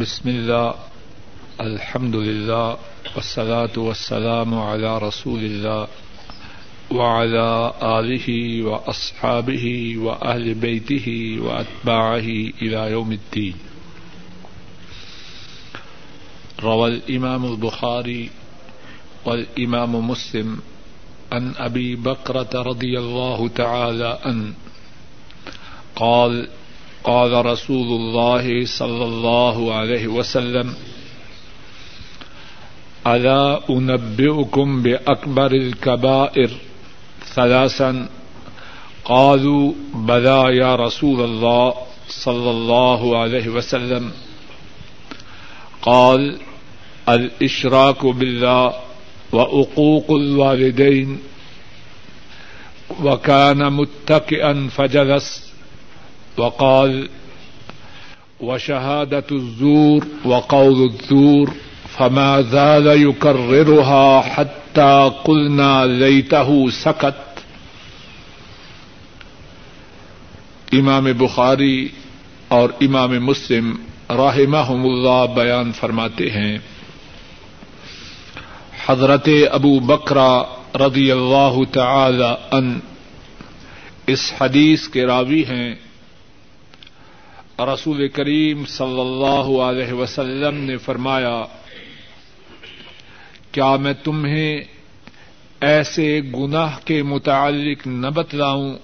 بسم الله، الحمد لله، والصلاة والسلام على رسول الله وعلى آله وأصحابه وأهل بيته وأتباعه إلى يوم الدين. روى الإمام البخاري والإمام مسلم عن أبي بكرة رضي الله تعالى عنه، قال قال رسول الله صلى الله عليه وسلم، ألا أنبئكم بأكبر الكبائر ثلاثا؟ قالوا، بلى يا رسول الله صلى الله عليه وسلم. قال، الإشراك بالله وعقوق الوالدين، وكان متكئا فجلس وقال وشهادة الزور وقول الزور فما زال يكررها حتى قلنا ليته سكت امام بخاری اور امام مسلم رحمہم اللہ بیان فرماتے ہیں حضرت ابو بکرا رضی اللہ تعالی ان اس حدیث کے راوی ہیں رسول کریم صلی اللہ علیہ وسلم نے فرمایا، کیا میں تمہیں ایسے گناہ کے متعلق نہ بتلاؤں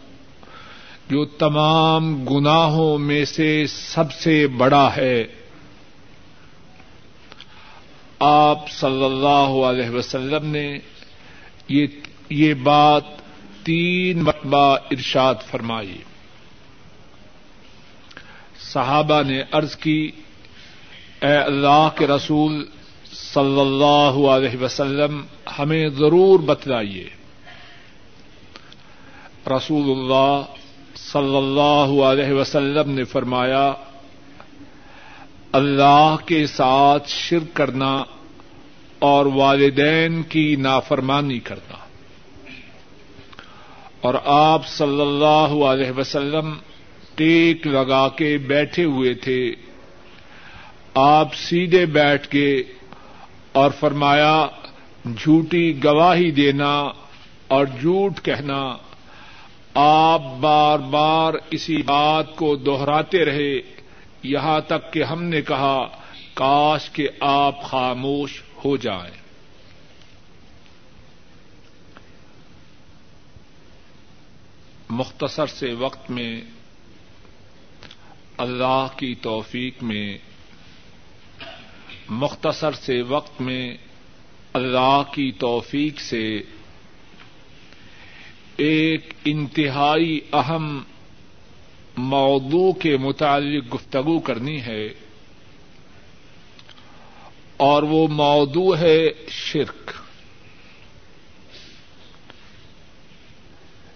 جو تمام گناہوں میں سے سب سے بڑا ہے؟ آپ صلی اللہ علیہ وسلم نے یہ بات تین مرتبہ ارشاد فرمائی۔ صحابہ نے عرض کی، اے اللہ کے رسول صلی اللہ علیہ وسلم، ہمیں ضرور بتلائیے۔ رسول اللہ صلی اللہ علیہ وسلم نے فرمایا، اللہ کے ساتھ شرک کرنا اور والدین کی نافرمانی کرنا۔ اور آپ صلی اللہ علیہ وسلم ٹیک لگا کے بیٹھے ہوئے تھے۔ آپ سیدھے بیٹھ کے اور فرمایا، جھوٹی گواہی دینا اور جھوٹ کہنا۔ آپ بار بار اسی بات کو دوہراتے رہے۔ یہاں تک کہ ہم نے کہا، کاش کہ آپ خاموش ہو جائیں۔ مختصر سے وقت میں اللہ کی توفیق میں، مختصر سے وقت میں اللہ کی توفیق سے ایک انتہائی اہم موضوع کے متعلق گفتگو کرنی ہے اور وہ موضوع ہے شرک۔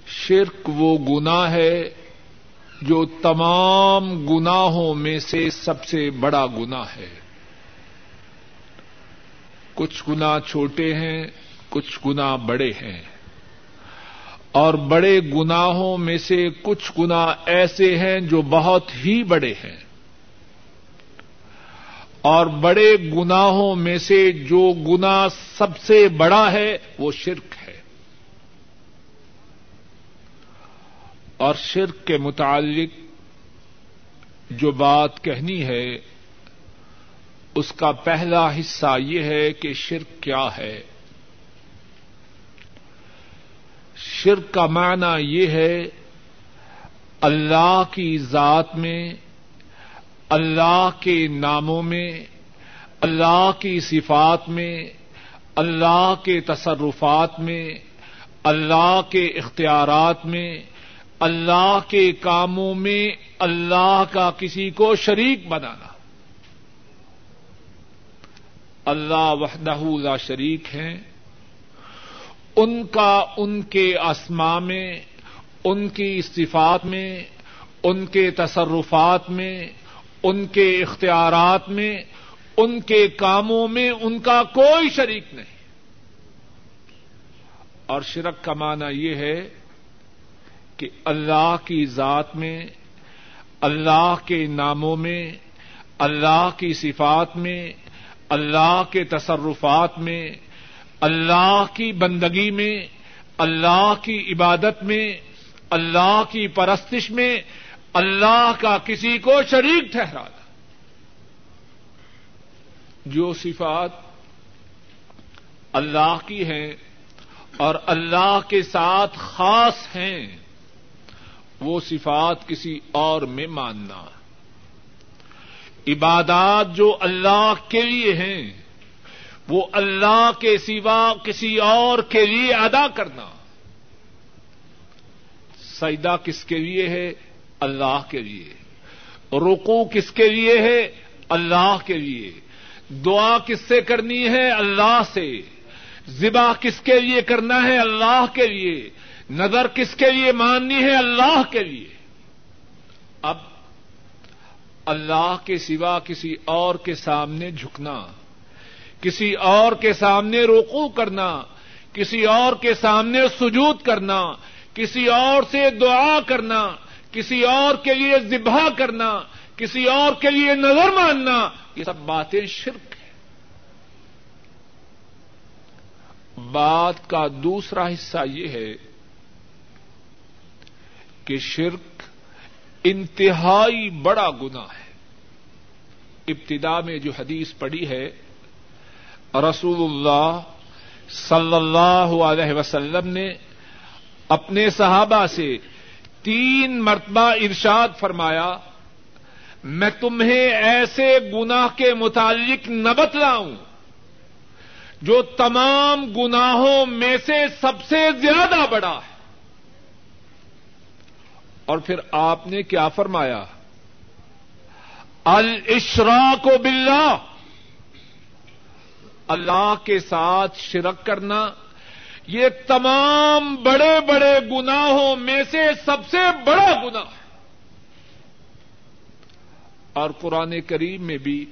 شرک وہ گناہ ہے جو تمام گناہوں میں سے سب سے بڑا گنا ہے۔ کچھ گنا چھوٹے ہیں، کچھ گنا بڑے ہیں۔ اور بڑے گناہوں میں سے کچھ گنا ایسے ہیں جو بہت ہی بڑے ہیں۔ اور بڑے گناہوں میں سے جو گنا سب سے بڑا ہے، وہ شرک ہے۔ اور شرک کے متعلق جو بات کہنی ہے، اس کا پہلا حصہ یہ ہے کہ شرک کیا ہے۔ شرک کا معنی یہ ہے، اللہ کی ذات میں، اللہ کے ناموں میں، اللہ کی صفات میں، اللہ کے تصرفات میں، اللہ کے اختیارات میں اللہ کے کاموں میں اللہ کا کسی کو شریک بنانا۔ اللہ وحدہ لا شریک ہیں ان کا ان کے اسما میں، ان کی صفات میں، ان کے تصرفات میں، ان کے اختیارات میں، ان کے کاموں میں ان کا کوئی شریک نہیں۔ اور شرک کا معنی یہ ہے کہ اللہ کی ذات میں، اللہ کے ناموں میں، اللہ کی صفات میں، اللہ کے تصرفات میں، اللہ کی بندگی میں، اللہ کی عبادت میں، اللہ کی پرستش میں اللہ کا کسی کو شریک ٹھہرانا جو صفات اللہ کی ہیں اور اللہ کے ساتھ خاص ہیں وہ صفات کسی اور میں ماننا۔ عبادات جو اللہ کے لیے ہیں، وہ اللہ کے سوا کسی اور کے لیے ادا کرنا۔ سجدہ کس کے لیے ہے؟ اللہ کے لیے۔ رکو کس کے لیے ہے؟ اللہ کے لیے۔ دعا کس سے کرنی ہے؟ اللہ سے۔ ذبح کس کے لیے کرنا ہے؟ اللہ کے لیے۔ نظر کس کے لیے ماننی ہے؟ اللہ کے لیے۔ اب اللہ کے سوا کسی اور کے سامنے جھکنا، کسی اور کے سامنے روکو کرنا، کسی اور کے سامنے سجود کرنا، کسی اور سے دعا کرنا، کسی اور کے لیے ذبح کرنا، کسی اور کے لیے نظر ماننا، یہ سب باتیں شرک ہیں۔ بات کا دوسرا حصہ یہ ہے کہ شرک انتہائی بڑا گنا ہے۔ ابتدا میں جو حدیث پڑی ہے رسول اللہ صلی اللہ علیہ وسلم نے اپنے صحابہ سے تین مرتبہ ارشاد فرمایا، میں تمہیں ایسے گناہ کے متعلق نہ بتلاؤں جو تمام گناہوں میں سے سب سے زیادہ بڑا ہے۔ اور پھر آپ نے کیا فرمایا؟ الشرا کو بلّہ اللہ کے ساتھ شرک کرنا، یہ تمام بڑے بڑے گناہوں میں سے سب سے بڑا گنا ہے اور قرآن کریم میں بھی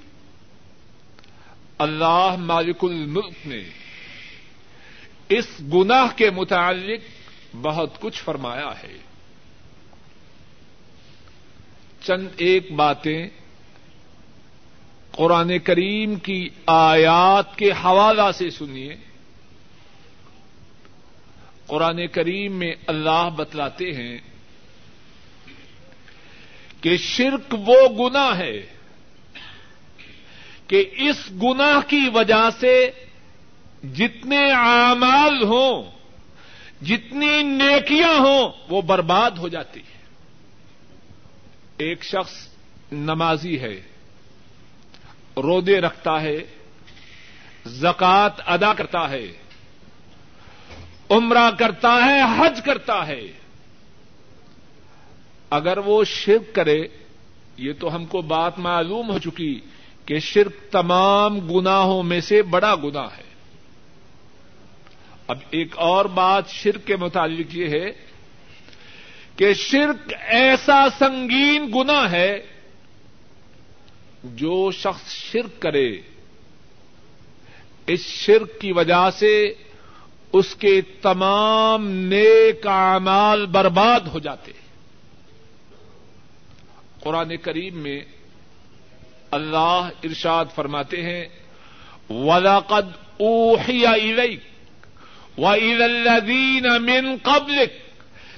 اللہ مالک الملک نے اس گناہ کے متعلق بہت کچھ فرمایا ہے۔ چند ایک باتیں قرآن کریم کی آیات کے حوالہ سے سنیے۔ قرآن کریم میں اللہ بتلاتے ہیں کہ شرک وہ گنا ہے کہ اس گنا کی وجہ سے جتنے اعمال ہوں، جتنی نیکیاں ہوں، وہ برباد ہو جاتی۔ ہیں ایک شخص نمازی ہے، رودے رکھتا ہے زکات ادا کرتا ہے، عمرہ کرتا ہے، حج کرتا ہے۔ اگر وہ شرک کرے، یہ تو ہم کو بات معلوم ہو چکی کہ شرک تمام گناہوں میں سے بڑا گنا ہے۔ اب ایک اور بات شرک کے متعلق یہ ہے کہ شرک ایسا سنگین گنا ہے جو شخص شرک کرے، اس شرک کی وجہ سے اس کے تمام نیک اعمال برباد ہو جاتے قرآن کریم میں اللہ ارشاد فرماتے ہیں ولاقد اوحی الیک و الذین من قبلک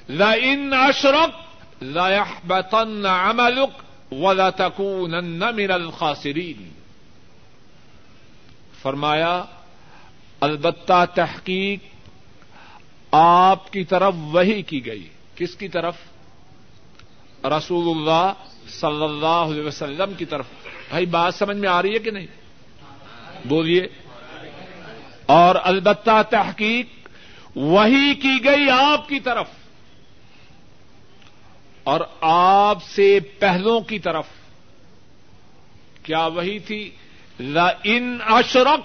لئن اشرک ليحبطن عملك ولا من الخاسرین فرمایا، البتہ تحقیق آپ کی طرف وہی کی گئی. کس کی طرف؟ رسول اللہ صلی اللہ علیہ وسلم کی طرف. بھائی، بات سمجھ میں آ رہی ہے کہ نہیں؟ بولیے. اور البتہ تحقیق وہی کی گئی آپ کی طرف. اور آپ سے پہلوں کی طرف۔ کیا وہی تھی؟ ان اشرک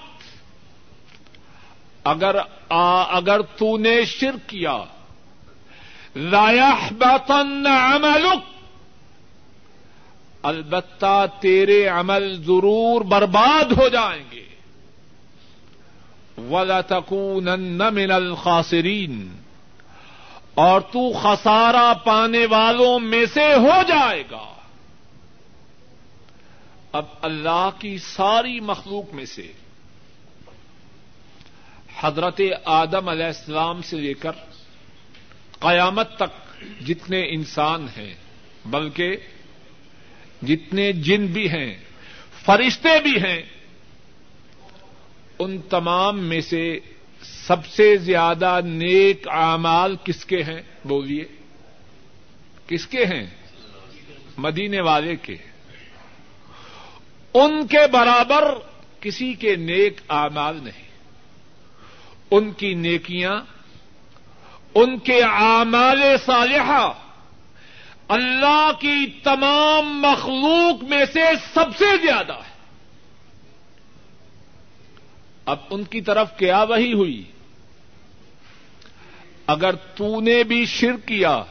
اگر آ، اگر تو نے شرک کیا لایا بتن عملک، البتہ تیرے عمل ضرور برباد ہو جائیں گے۔ ولا تکونن من الخاسرین اور تو خسارا پانے والوں میں سے ہو جائے گا۔ اب اللہ کی ساری مخلوق میں سے حضرت آدم علیہ السلام سے لے کر قیامت تک جتنے انسان ہیں، بلکہ جتنے جن بھی ہیں، فرشتے بھی ہیں، ان تمام میں سے سب سے زیادہ نیک اعمال کس کے ہیں بولیے؟ کس کے ہیں؟ مدینے والے کے۔ ان کے برابر کسی کے نیک اعمال نہیں۔ ان کی نیکیاں، ان کے اعمال صالحہ، اللہ کی تمام مخلوق میں سے سب سے زیادہ ہے اب ان کی طرف کیا وہی ہوئی؟ اگر تو نے بھی شر کیا،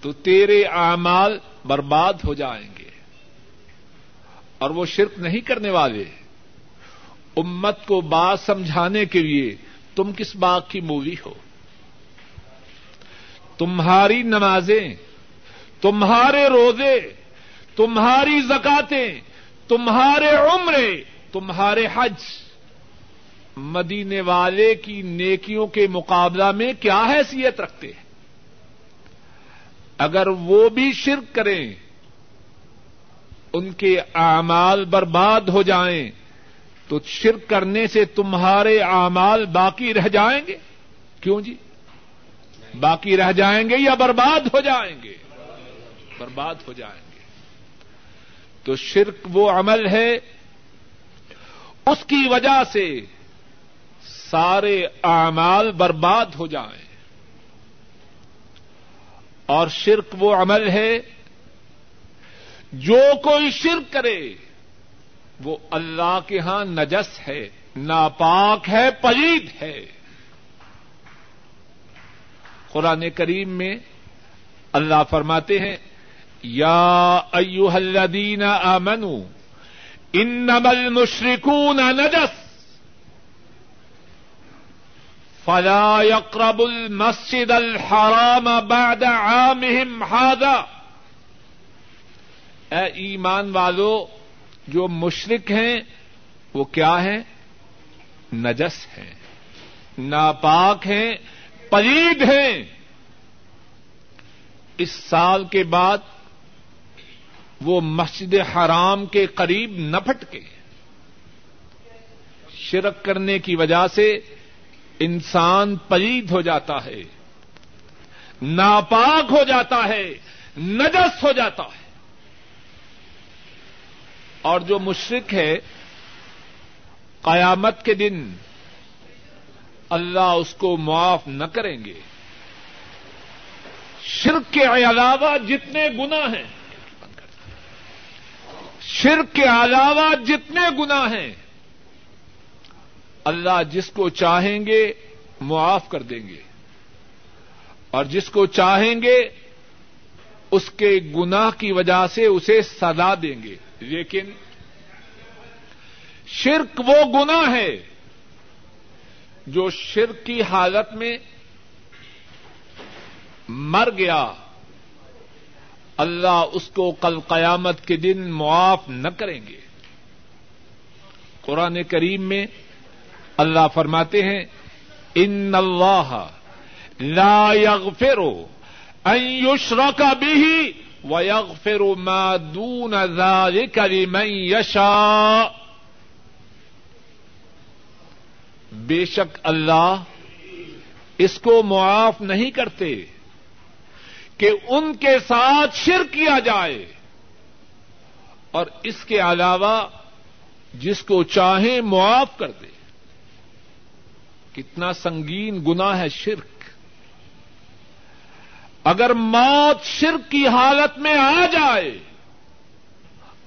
تو تیرے اعمال برباد ہو جائیں گے، اور وہ شرک نہیں کرنے والے۔ امت کو بات سمجھانے کے لیے تم کس بات کی مووی ہو؟ تمہاری نمازیں، تمہارے روزے، تمہاری زکاتیں، تمہارے عمرے تمہارے حج مدینے والے کی نیکیوں کے مقابلہ میں کیا حیثیت رکھتے ہیں؟ اگر وہ بھی شرک کریں، ان کے اعمال برباد ہو جائیں، تو شرک کرنے سے تمہارے اعمال باقی رہ جائیں گے؟ کیوں جی؟ باقی رہ جائیں گے یا برباد ہو جائیں گے؟ برباد ہو جائیں گے۔ تو شرک وہ عمل ہے اس کی وجہ سے سارے اعمال برباد ہو جائیں۔ اور شرک وہ عمل ہے، جو کوئی شرک کرے، وہ اللہ کے ہاں نجس ہے، ناپاک ہے، پلید ہے۔ قرآن کریم میں اللہ فرماتے ہیں، یا ایوہ الذین آمنوا انما المشرکون نجس. فلا يقرب المسجد الحرام بعد عامهم هذا. اے ایمان والو، جو مشرق ہیں، وہ کیا ہے نجس ہیں. ناپاک ہیں، پلید ہیں. اس سال کے بعد وہ مسجد حرام کے قریب نہ پھٹکے۔ شرک کرنے کی وجہ سے انسان پلید ہو جاتا ہے، ناپاک ہو جاتا ہے، نجس ہو جاتا ہے۔ اور جو مشرق ہے، قیامت کے دن اللہ اس کو معاف نہ کریں گے۔ شرک کے علاوہ جتنے گنا ہیں شرک کے علاوہ جتنے گنا ہیں، اللہ جس کو چاہیں گے معاف کر دیں گے۔ اور جس کو چاہیں گے اس کے گناہ کی وجہ سے اسے سزا دیں گے۔ لیکن شرک وہ گنا ہے جو شرک کی حالت میں مر گیا۔ اللہ اس کو کل قیامت کے دن معاف نہ کریں گے۔ قرآن کریم میں اللہ فرماتے ہیں، ان اللہ لا یغفر ان یشرک به ویغفر ما دون ذلك لمن یشاء. بے شک اللہ اس کو معاف نہیں کرتے۔ کہ ان کے ساتھ شر کیا جائے اور اس کے علاوہ جس کو چاہیں معاف کر دے۔ کتنا سنگین گنا ہے شرک۔ اگر موت شرک کی حالت میں آ جائے،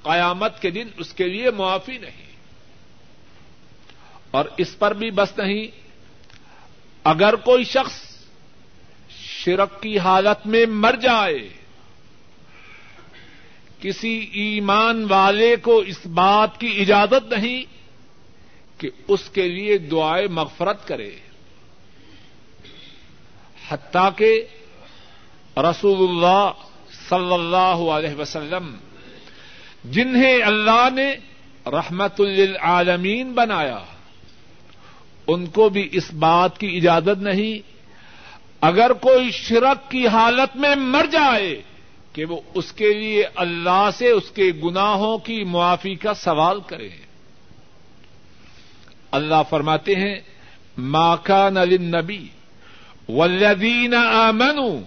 قیامت کے دن اس کے لیے معافی نہیں۔ اور اس پر بھی بس نہیں۔ اگر کوئی شخص شرک کی حالت میں مر جائے۔ کسی ایمان والے کو اس بات کی اجازت نہیں کہ اس کے لیے دعائیں مغفرت کرے۔ حتیٰ کہ رسول اللہ صلی اللہ علیہ وسلم، جنہیں اللہ نے رحمت للعالمین بنایا، ان کو بھی اس بات کی اجازت نہیں اگر کوئی شرک کی حالت میں مر جائے کہ وہ اس کے لیے اللہ سے اس کے گناہوں کی معافی کا سوال کرے۔ اللہ فرماتے ہیں ماکان نبی ولدین آمنوا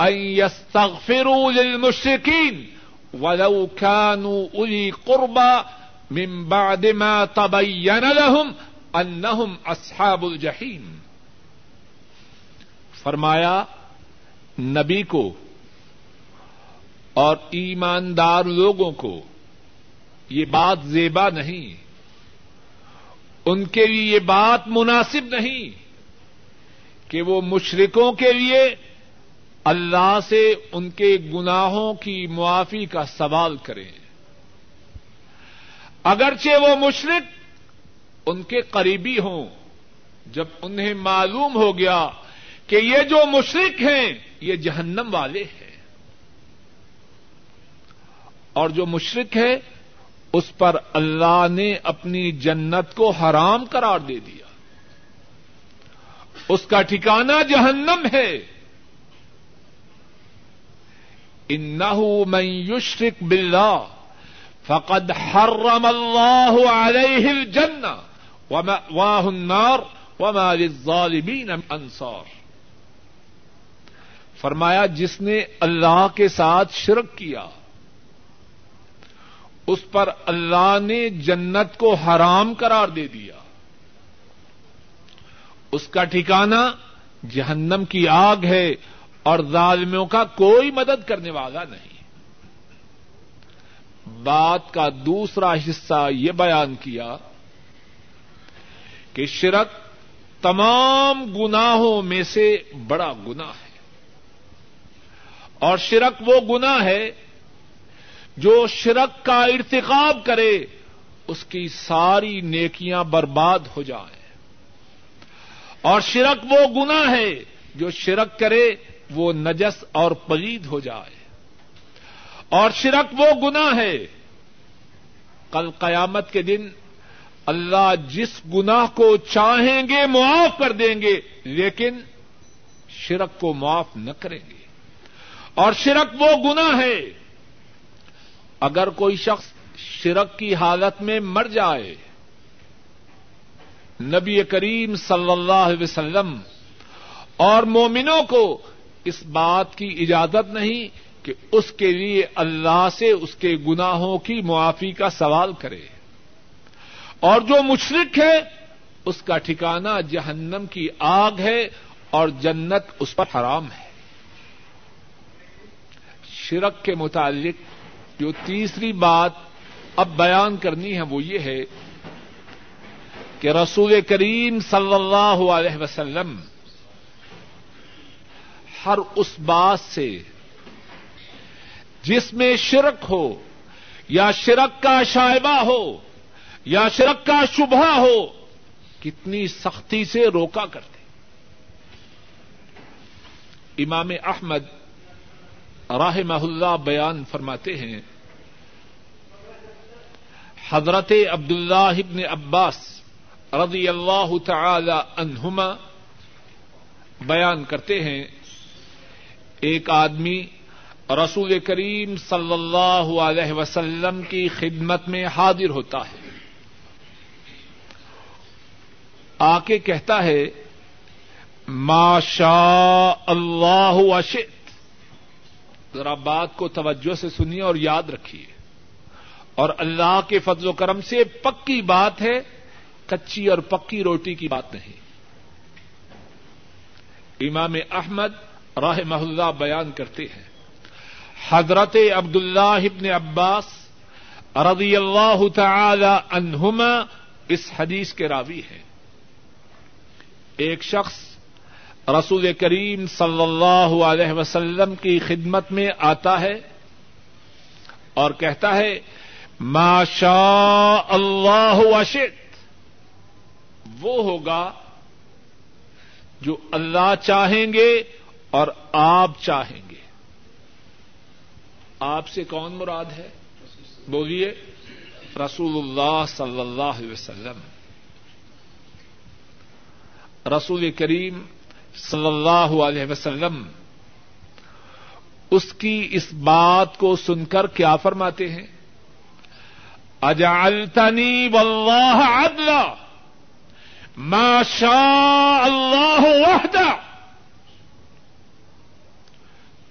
ان يستغفروا للمشركين ولو كانوا اولي قربى من بعد ما تبين لهم انهم اصحاب الجحیم فرمایا، نبی کو اور ایماندار لوگوں کو یہ بات زیبا نہیں، ان کے لیے یہ بات مناسب نہیں کہ وہ مشرقوں کے لیے اللہ سے ان کے گناہوں کی معافی کا سوال کریں۔ اگرچہ وہ مشرق ان کے قریبی ہوں، جب انہیں معلوم ہو گیا کہ یہ جو مشرق ہیں، یہ جہنم والے ہیں۔ اور جو مشرق ہے، اس پر اللہ نے اپنی جنت کو حرام قرار دے دیا۔ اس کا ٹھکانہ جہنم ہے۔ انه من يشرك بالله فقد حرم الله عليه الجنة ومأواه النار وما للظالمين من انصار۔ فرمایا جس نے اللہ کے ساتھ شرک کیا، اس پر اللہ نے جنت کو حرام قرار دے دیا۔ اس کا ٹھکانہ جہنم کی آگ ہے اور ظالموں کا کوئی مدد کرنے والا نہیں۔ بات کا دوسرا حصہ یہ بیان کیا کہ شرک تمام گناہوں میں سے بڑا گنا ہے۔ اور شرک وہ گنا ہے جو شرک کا ارتقاب کرے، اس کی ساری نیکیاں برباد ہو جائیں۔ اور شرک وہ گنا ہے جو شرک کرے، وہ نجس اور پلید ہو جائے۔ اور شرک وہ گنا ہے، کل قیامت کے دن اللہ جس گناہ کو چاہیں گے معاف کر دیں گے، لیکن شرک کو معاف نہ کریں گے۔ اور شرک وہ گنا ہے۔ اگر کوئی شخص شرک کی حالت میں مر جائے، نبی کریم صلی اللہ علیہ وسلم اور مومنوں کو اس بات کی اجازت نہیں کہ اس کے لیے اللہ سے اس کے گناہوں کی معافی کا سوال کرے۔ اور جو مشرق ہے، اس کا ٹھکانہ جہنم کی آگ ہے اور جنت اس پر حرام ہے۔ شرک کے متعلق جو تیسری بات اب بیان کرنی ہے وہ یہ ہے کہ رسول کریم صلی اللہ علیہ وسلم ہر اس بات سے جس میں شرک ہو یا شرک کا شائبہ ہو یا شرک کا شبہ ہو کتنی سختی سے روکا کرتے امام احمد راہ اللہ بیان فرماتے ہیں، حضرت عبد اللہ ابن عباس رضی اللہ تعالی عنہما بیان کرتے ہیں، ایک آدمی رسول کریم صلی اللہ علیہ وسلم کی خدمت میں حاضر ہوتا ہے۔ آ کے کہتا ہے شاء اللہ اشت ذرا بات کو توجہ سے سنیے اور یاد رکھیے۔ اور اللہ کے فضل و کرم سے پکی بات ہے، کچی اور پکی روٹی کی بات نہیں۔ امام احمد راہ محلہ بیان کرتے ہیں۔ حضرت عبد اللہ ابن عباس رضی اللہ تعالی عنہما اس حدیث کے راوی ہیں۔ ایک شخص رسول کریم صلی اللہ علیہ وسلم کی خدمت میں آتا ہے اور کہتا ہے، ما شاء اللہ وشت وہ ہوگا جو اللہ چاہیں گے اور آپ چاہیں گے۔ آپ سے کون مراد ہے؟ بولیے، رسول اللہ صلی اللہ علیہ وسلم۔ رسول کریم صلی اللہ علیہ وسلم، اس کی اس بات کو سن کر کیا فرماتے ہیں؟ اجعلتنی واللہ عدلا، ما شاء اللہ وحدہ۔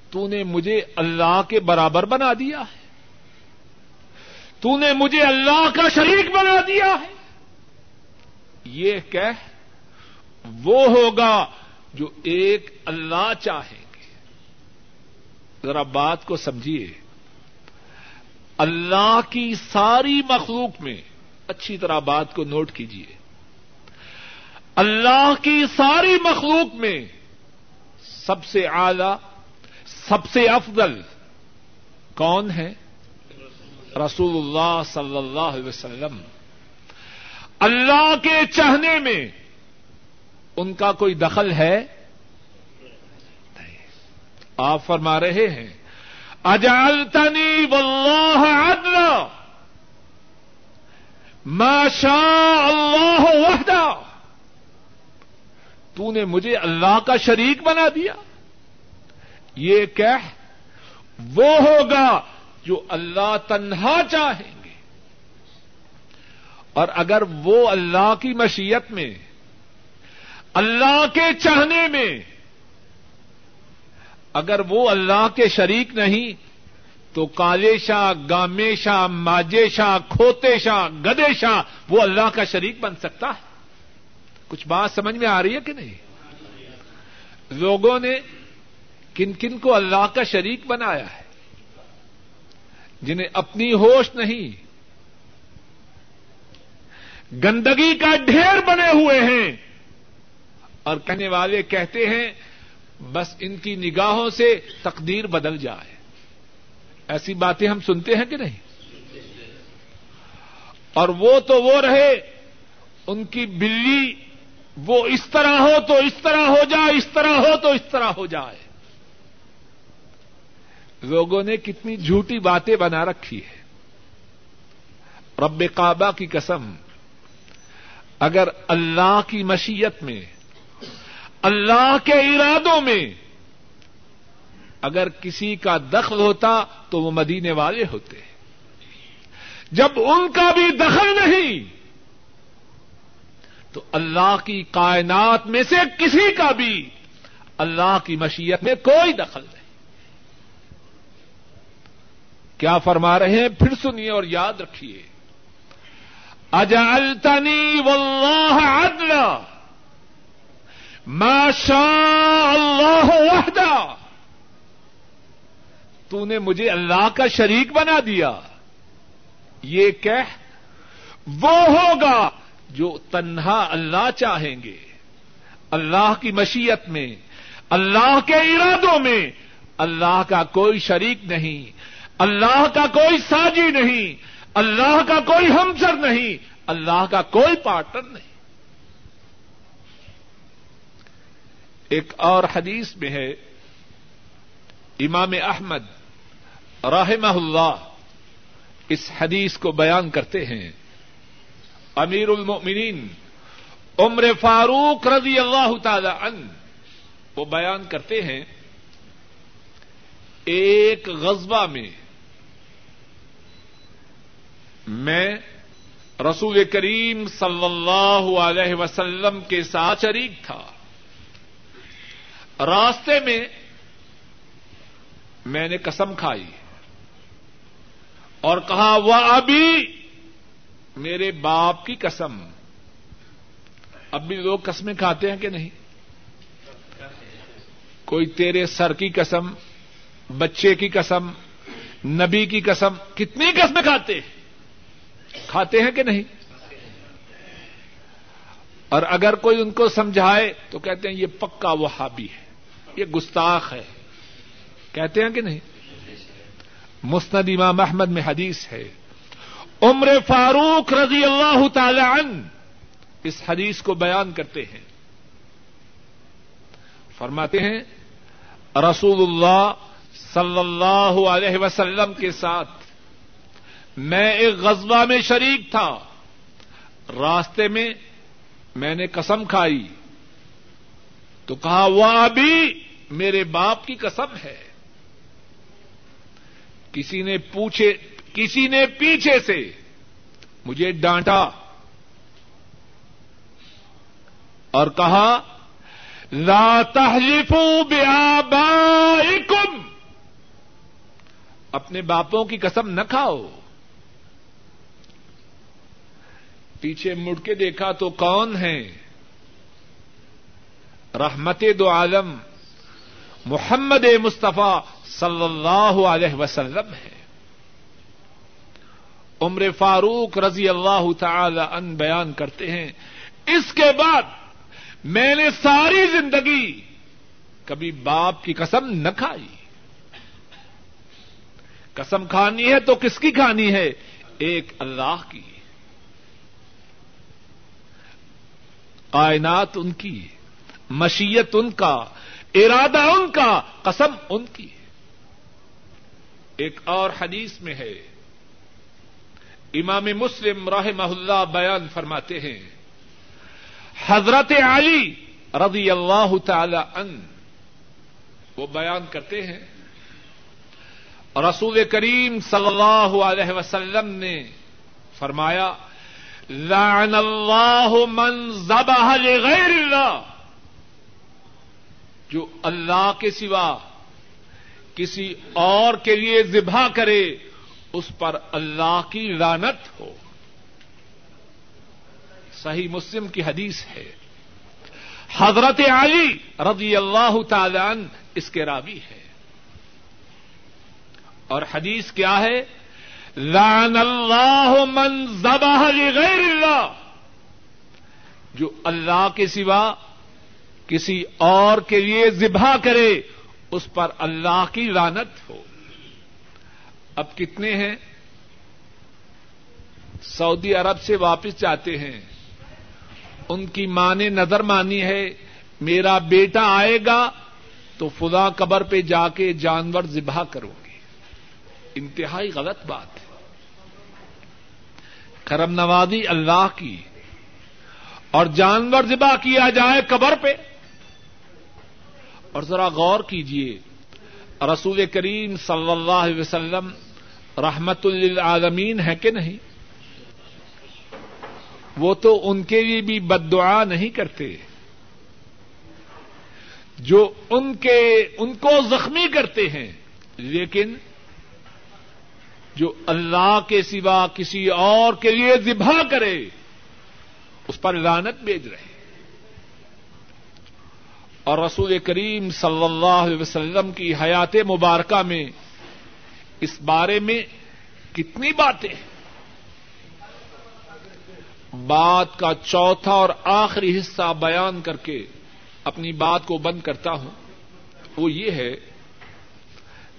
تو نے مجھے اللہ کے برابر بنا دیا ہے۔ تو نے مجھے اللہ کا شریک بنا دیا ہے۔ یہ کہ وہ ہوگا جو ایک اللہ چاہیں گے۔ ذرا بات کو سمجھیے، اللہ کی ساری مخلوق میں اچھی طرح بات کو نوٹ کیجیے۔ اللہ کی ساری مخلوق میں سب سے اعلی، سب سے افضل کون ہے؟ رسول اللہ صلی اللہ علیہ وسلم۔ اللہ کے چاہنے میں ان کا کوئی دخل ہے؟ آپ فرما رہے ہیں۔ اجالتنی واللہ عدلا۔ ما شاء اللہ وحدہ۔ تو نے مجھے اللہ کا شریک بنا دیا۔ یہ کہ وہ ہوگا جو اللہ تنہا چاہیں گے۔ اور اگر وہ اللہ کی مشیت میں اللہ کے چاہنے میں اگر وہ اللہ کے شریک نہیں تو کالے شاہ، گامے شاہ، ماجے شاہ، کھوتے شاہ، گدے شاہ، وہ اللہ کا شریک بن سکتا ہے؟ کچھ بات سمجھ میں آ رہی ہے کہ نہیں؟ لوگوں نے کن کن کو اللہ کا شریک بنایا ہے؟ جنہیں اپنی ہوش نہیں، گندگی کا ڈھیر بنے ہوئے ہیں۔ اور کہنے والے کہتے ہیں، بس ان کی نگاہوں سے تقدیر بدل جائے۔ ایسی باتیں ہم سنتے ہیں کہ نہیں؟ اور وہ تو وہ رہے، ان کی بلی وہ اس طرح ہو تو اس طرح ہو جائے اس طرح ہو تو اس طرح ہو جائے۔ لوگوں نے کتنی جھوٹی باتیں بنا رکھی ہے رب کعبہ کی قسم، اگر اللہ کی مشیت میں اللہ کے ارادوں میں اگر کسی کا دخل ہوتا تو وہ مدینے والے ہوتے جب ان کا بھی دخل نہیں تو اللہ کی کائنات میں سے کسی کا بھی اللہ کی مشیت میں کوئی دخل نہیں کیا فرما رہے ہیں؟ پھر سنیے اور یاد رکھیے۔ اجالتنی واللہ عدلا۔ ما شاء اللہ وحدہ۔ تو نے مجھے اللہ کا شریک بنا دیا۔ یہ کہ وہ ہوگا جو تنہا اللہ چاہیں گے۔ اللہ کی مشیت میں، اللہ کے ارادوں میں۔ اللہ کا کوئی شریک نہیں۔ اللہ کا کوئی ساجی نہیں۔ اللہ کا کوئی ہمسر نہیں۔ اللہ کا کوئی پارٹنر نہیں۔ ایک اور حدیث میں ہے، امام احمد رحمہ اللہ اس حدیث کو بیان کرتے ہیں۔ امیر المؤمنین عمر فاروق رضی اللہ تعالی عنہ وہ بیان کرتے ہیں، ایک غزبہ میں میں رسول کریم صلی اللہ علیہ وسلم کے ساتھ شریک تھا۔ راستے میں میں نے قسم کھائی اور کہا، وہ ابھی میرے باپ کی قسم۔ اب بھی لوگ قسمیں کھاتے ہیں کہ نہیں؟ کوئی تیرے سر کی قسم، بچے کی قسم، نبی کی قسم، کتنی قسمیں کھاتے ہیں؟ کھاتے ہیں کہ نہیں؟ اور اگر کوئی ان کو سمجھائے تو کہتے ہیں، یہ پکا وہابی ہے۔ یہ گستاخ ہے۔ کہتے ہیں کہ نہیں؟ مسند امام احمد میں حدیث ہے۔ عمر فاروق رضی اللہ تعالی عنہ اس حدیث کو بیان کرتے ہیں۔ فرماتے ہیں رسول اللہ صلی اللہ علیہ وسلم کے ساتھ میں ایک غزبہ میں شریک تھا۔ راستے میں میں نے قسم کھائی۔ تو کہا وہ ابھی میرے باپ کی قسم ہے۔ کسی نے پوچھے، کسی نے پیچھے سے مجھے ڈانٹا اور کہا، لا تحلفوا بآبائکم اپنے باپوں کی قسم نہ کھاؤ۔ پیچھے مڑ کے دیکھا تو کون ہے رحمت دو عالم محمد مصطفیٰ صلی اللہ علیہ وسلم ہے۔ عمر فاروق رضی اللہ تعالی ان بیان کرتے ہیں، اس کے بعد میں نے ساری زندگی کبھی باپ کی قسم نہ کھائی۔ قسم کھانی ہے تو کس کی کھانی ہے؟ ایک اللہ کی۔ کائنات ان کی۔ مشیت ان کا، ارادہ ان کا، قسم ان کی ایک اور حدیث میں ہے۔ امام مسلم راہ اللہ بیان فرماتے ہیں۔ حضرت علی رضی اللہ تعالی ان وہ بیان کرتے ہیں، رسول کریم صلی اللہ علیہ وسلم نے فرمایا، لعن اللہ من ذبح لغیر اللہ۔ جو اللہ کے سوا کسی اور کے لیے ذبح کرے، اس پر اللہ کی لانت ہو۔ صحیح مسلم کی حدیث ہے۔ حضرت علی رضی اللہ تعالی عنہ اس کے راوی ہے اور حدیث کیا ہے؟ لان اللہ من ذبح لغیر اللہ۔ جو اللہ کے سوا کسی اور کے لیے ذبح کرے، اس پر اللہ کی لانت ہو۔ اب کتنے ہیں؟ سعودی عرب سے واپس جاتے ہیں۔ ان کی ماں نے نظر مانی ہے، میرا بیٹا آئے گا تو فضا قبر پہ جا کے جانور ذبح کروں گی انتہائی غلط بات ہے۔ کرم نوازی اللہ کی۔ اور جانور ذبح کیا جائے قبر پہ؟ اور ذرا غور کیجیے رسول کریم صلی اللہ علیہ وسلم رحمت للعالمین ہے کہ نہیں؟ وہ تو ان کے لیے بھی بد دعا نہیں کرتے۔ جو ان کے، ان کو زخمی کرتے ہیں، لیکن جو اللہ کے سوا کسی اور کے لیے ذبح کرے، اس پر لانت بیچ رہے۔ اور رسول کریم صلی اللہ علیہ وسلم کی حیات مبارکہ میں اس بارے میں کتنی باتیں بات کا چوتھا اور آخری حصہ بیان کر کے اپنی بات کو بند کرتا ہوں۔ وہ یہ ہے،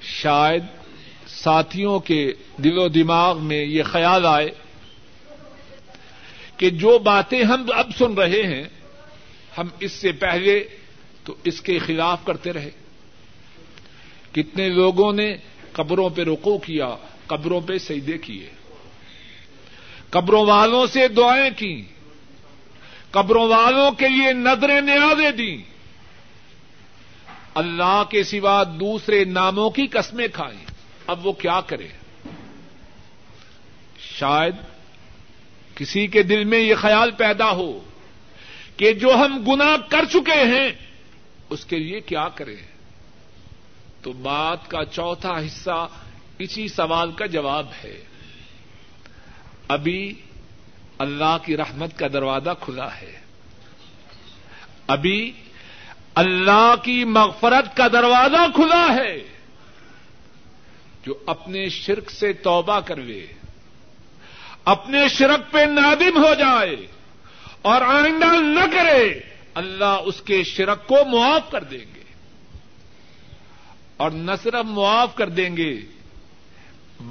شاید ساتھیوں کے دل و دماغ میں یہ خیال آئے کہ جو باتیں ہم اب سن رہے ہیں، ہم اس سے پہلے تو اس کے خلاف کرتے رہے۔ کتنے لوگوں نے قبروں پہ رکو کیا، قبروں پہ سیدے کیے۔ قبروں والوں سے دعائیں کی قبروں والوں کے لیے نظریں نیازیں دیں۔ اللہ کے سوا دوسرے ناموں کی قسمیں کھائیں۔ اب وہ کیا کرے؟ شاید کسی کے دل میں یہ خیال پیدا ہو کہ جو ہم گنا کر چکے ہیں اس کے لیے کیا کریں؟ تو بات کا چوتھا حصہ اسی سوال کا جواب ہے۔ ابھی اللہ کی رحمت کا دروازہ کھلا ہے۔ ابھی اللہ کی مغفرت کا دروازہ کھلا ہے۔ جو اپنے شرک سے توبہ کروے، اپنے شرک پہ نادم ہو جائے اور آئندہ نہ کرے اللہ اس کے شرک کو معاف کر دیں گے اور نہ صرف معاف کر دیں گے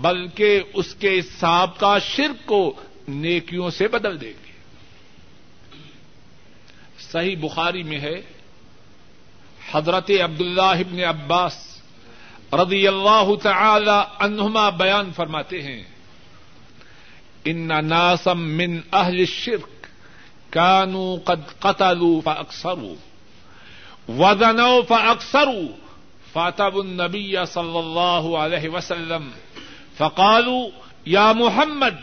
بلکہ اس کے سابقہ شرک کو نیکیوں سے بدل دیں گے صحیح بخاری میں ہے حضرت عبداللہ ابن عباس رضی اللہ تعالی عنہما بیان فرماتے ہیں، ان ناسم من اہل الشرک كانوا قد قتلوا فاكثروا وزنوا فاكثروا فاتبوا النبي صلى الله عليه وسلم. فقالوا، يا محمد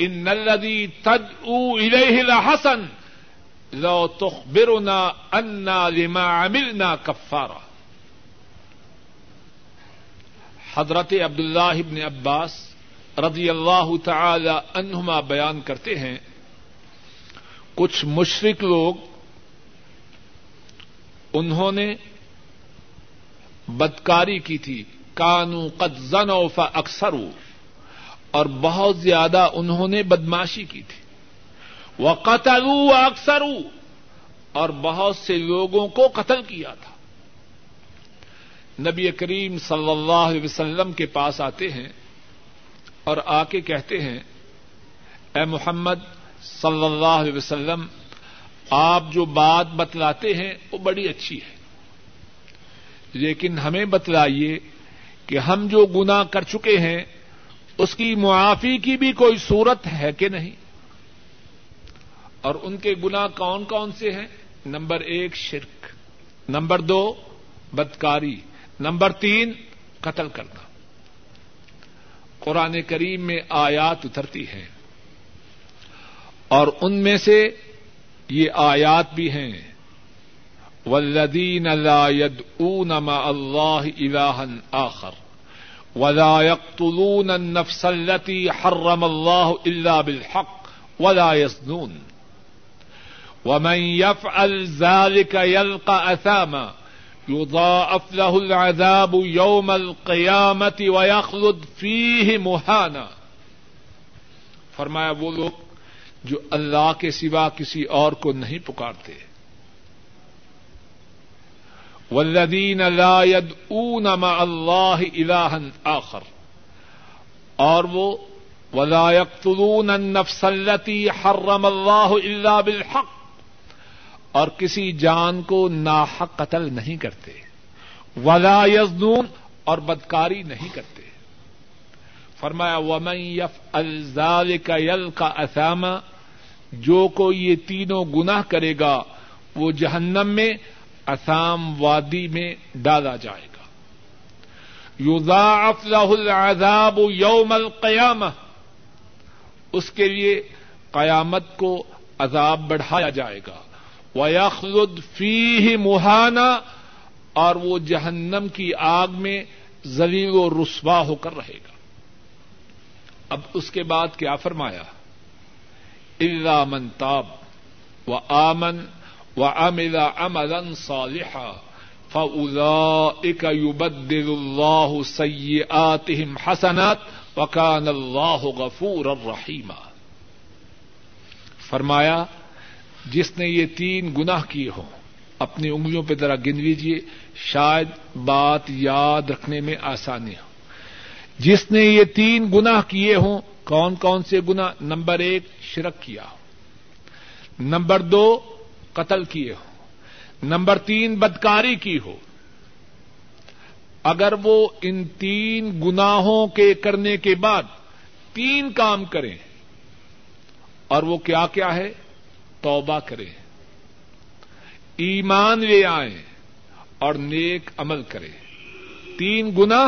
ان الذي تدعو اليه لحسن، لو تخبرنا انا لما عملنا كفارا. حضرت عبداللہ ابن عباس رضی اللہ تعالی عنہما بیان کرتے ہیں کچھ مشرق لوگ انہوں نے بدکاری کی تھی۔ کانو قد زنوا فاکثروا، اور بہت زیادہ انہوں نے بدماشی کی تھی۔ وہ قتل اکثر اور بہت سے لوگوں کو قتل کیا تھا۔ نبی کریم صلی اللہ علیہ وسلم کے پاس آتے ہیں اور آ کے کہتے ہیں، اے محمد صلی اللہ علیہ وسلم، آپ جو بات بتلاتے ہیں، وہ بڑی اچھی ہے۔ لیکن ہمیں بتلائیے کہ ہم جو گنا کر چکے ہیں، اس کی معافی کی بھی کوئی صورت ہے کہ نہیں؟ اور ان کے گنا کون کون سے ہیں؟ نمبر ایک، شرک۔ نمبر دو، بدکاری۔ نمبر تین، قتل کرنا۔ قرآن کریم میں آیات اترتی ہیں۔ اور ان میں سے یہ آیات بھی ہیں۔ ولدین اللہ مع اللہ الہا آخر۔ ولا يقتلون النفس التي حرم الله الا بالحق ولا يزنون۔ ومن يفعل ذلك يلقى اثاما يضاعف له العذاب يوم القيامه ويخلد فيه مهانا۔ فرمایا، وہ لوگ جو اللہ کے سوا کسی اور کو نہیں پکارتے۔ والذین لا يدعون مع اللہ الہا آخر۔ اور وہ ولا يقتلون النفس التي حرم اللہ الا بالحق۔ اور کسی جان کو ناحق قتل نہیں کرتے۔ ولا یزنون اور بدکاری نہیں کرتے۔ فرمایا، ومن يفعل ذلك يلقى اثاما جو کو یہ تینوں گناہ کرے گا، وہ جہنم میں اسام وادی میں ڈالا جائے گا۔ یوزا له العذاب یوم القیامہ۔ اس کے لیے قیامت کو عذاب بڑھایا جائے گا۔ ویخلد فیہ مہانا اور وہ جہنم کی آگ میں زلیل و رسوا ہو کر رہے گا۔ اب اس کے بعد کیا فرمایا؟ اللہ من تاب و آمن وعمل عملا صالحا فأولئك يبدل الله سيئاتهم حسنات وكان الله غفورا رحيما فرمایا، جس نے یہ تین گناہ کیے ہوں، اپنی انگلیوں پہ ذرا گن لیجیے شاید بات یاد رکھنے میں آسانی ہو۔ جس نے یہ تین گناہ کیے ہوں، کون کون سے گنا نمبر ایک شرک کیا ہو۔ نمبر دو، قتل کیے ہو۔ نمبر تین، بدکاری کی ہو۔ اگر وہ ان تین گناہوں کے کرنے کے بعد تین کام کریں اور وہ کیا کیا ہے؟ توبہ کریں۔ ایمان لے آئیں اور نیک عمل کریں۔ تین گنا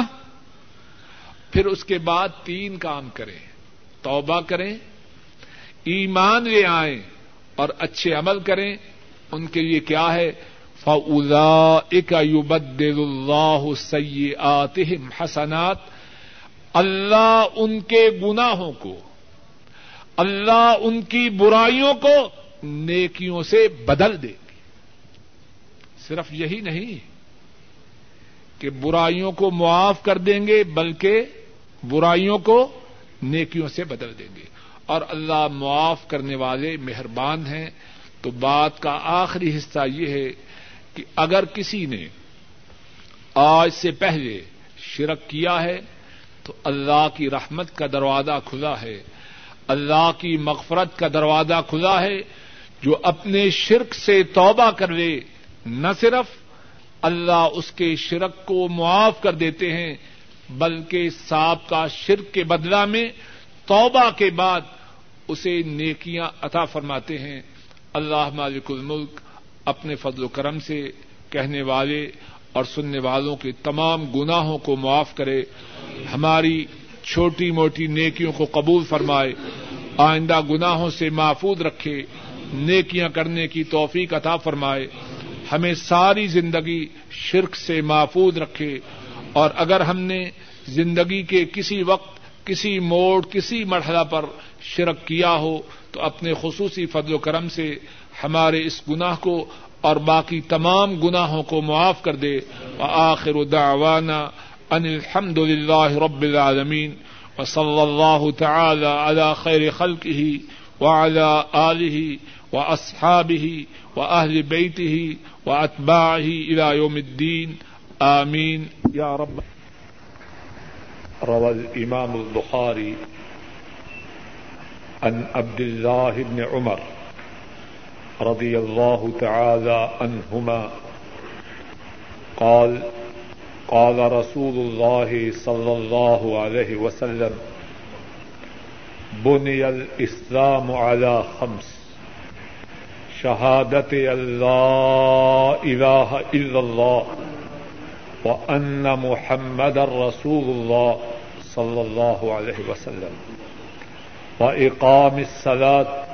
پھر اس کے بعد تین کام کریں۔ توبہ کریں ایمان لے آئیں اور اچھے عمل کریں، ان کے لیے کیا ہے؟ فلا اکبد اللہ سیئاتہم حسنات۔ اللہ ان کے گناہوں کو، اللہ ان کی برائیوں کو نیکیوں سے بدل دے گی۔ صرف یہی نہیں کہ برائیوں کو معاف کر دیں گے، بلکہ برائیوں کو نیکیوں سے بدل دیں گے۔ اور اللہ معاف کرنے والے مہربان ہیں۔ تو بات کا آخری حصہ یہ ہے کہ اگر کسی نے آج سے پہلے شرک کیا ہے، تو اللہ کی رحمت کا دروازہ کھلا ہے۔ اللہ کی مغفرت کا دروازہ کھلا ہے۔ جو اپنے شرک سے توبہ کر لے، نہ صرف اللہ اس کے شرک کو معاف کر دیتے ہیں، بلکہ صاحب کا شرک کے بدلہ میں توبہ کے بعد اسے نیکیاں عطا فرماتے ہیں۔ اللہ مالک الملک اپنے فضل و کرم سے کہنے والے اور سننے والوں کے تمام گناہوں کو معاف کرے۔ ہماری چھوٹی موٹی نیکیوں کو قبول فرمائے۔ آئندہ گناہوں سے محفوظ رکھے۔ نیکیاں کرنے کی توفیق عطا فرمائے۔ ہمیں ساری زندگی شرک سے محفوظ رکھے۔ اور اگر ہم نے زندگی کے کسی وقت کسی موڑ، کسی مرحلہ پر شرک کیا ہو تو اپنے خصوصی فضل و کرم سے ہمارے اس گناہ کو اور باقی تمام گناہوں کو معاف کر دے۔ آخر دعوانا ان الحمد للہ رب العالمین۔ وصلی اللہ تعالی على خیر خلقه وعلى آله وأصحابه وأهل بيته وأتباعه إلى يوم الدين آمين يا رب روى الإمام البخاري عن عبد الله بن عمر رضي الله تعالى عنهما قال قال رسول الله صلى الله عليه وسلم بني الإسلام على خمس شهادة أن لا إله إلا الله وأن محمد رسول الله صلى الله عليه وسلم. و وإقام الصلاة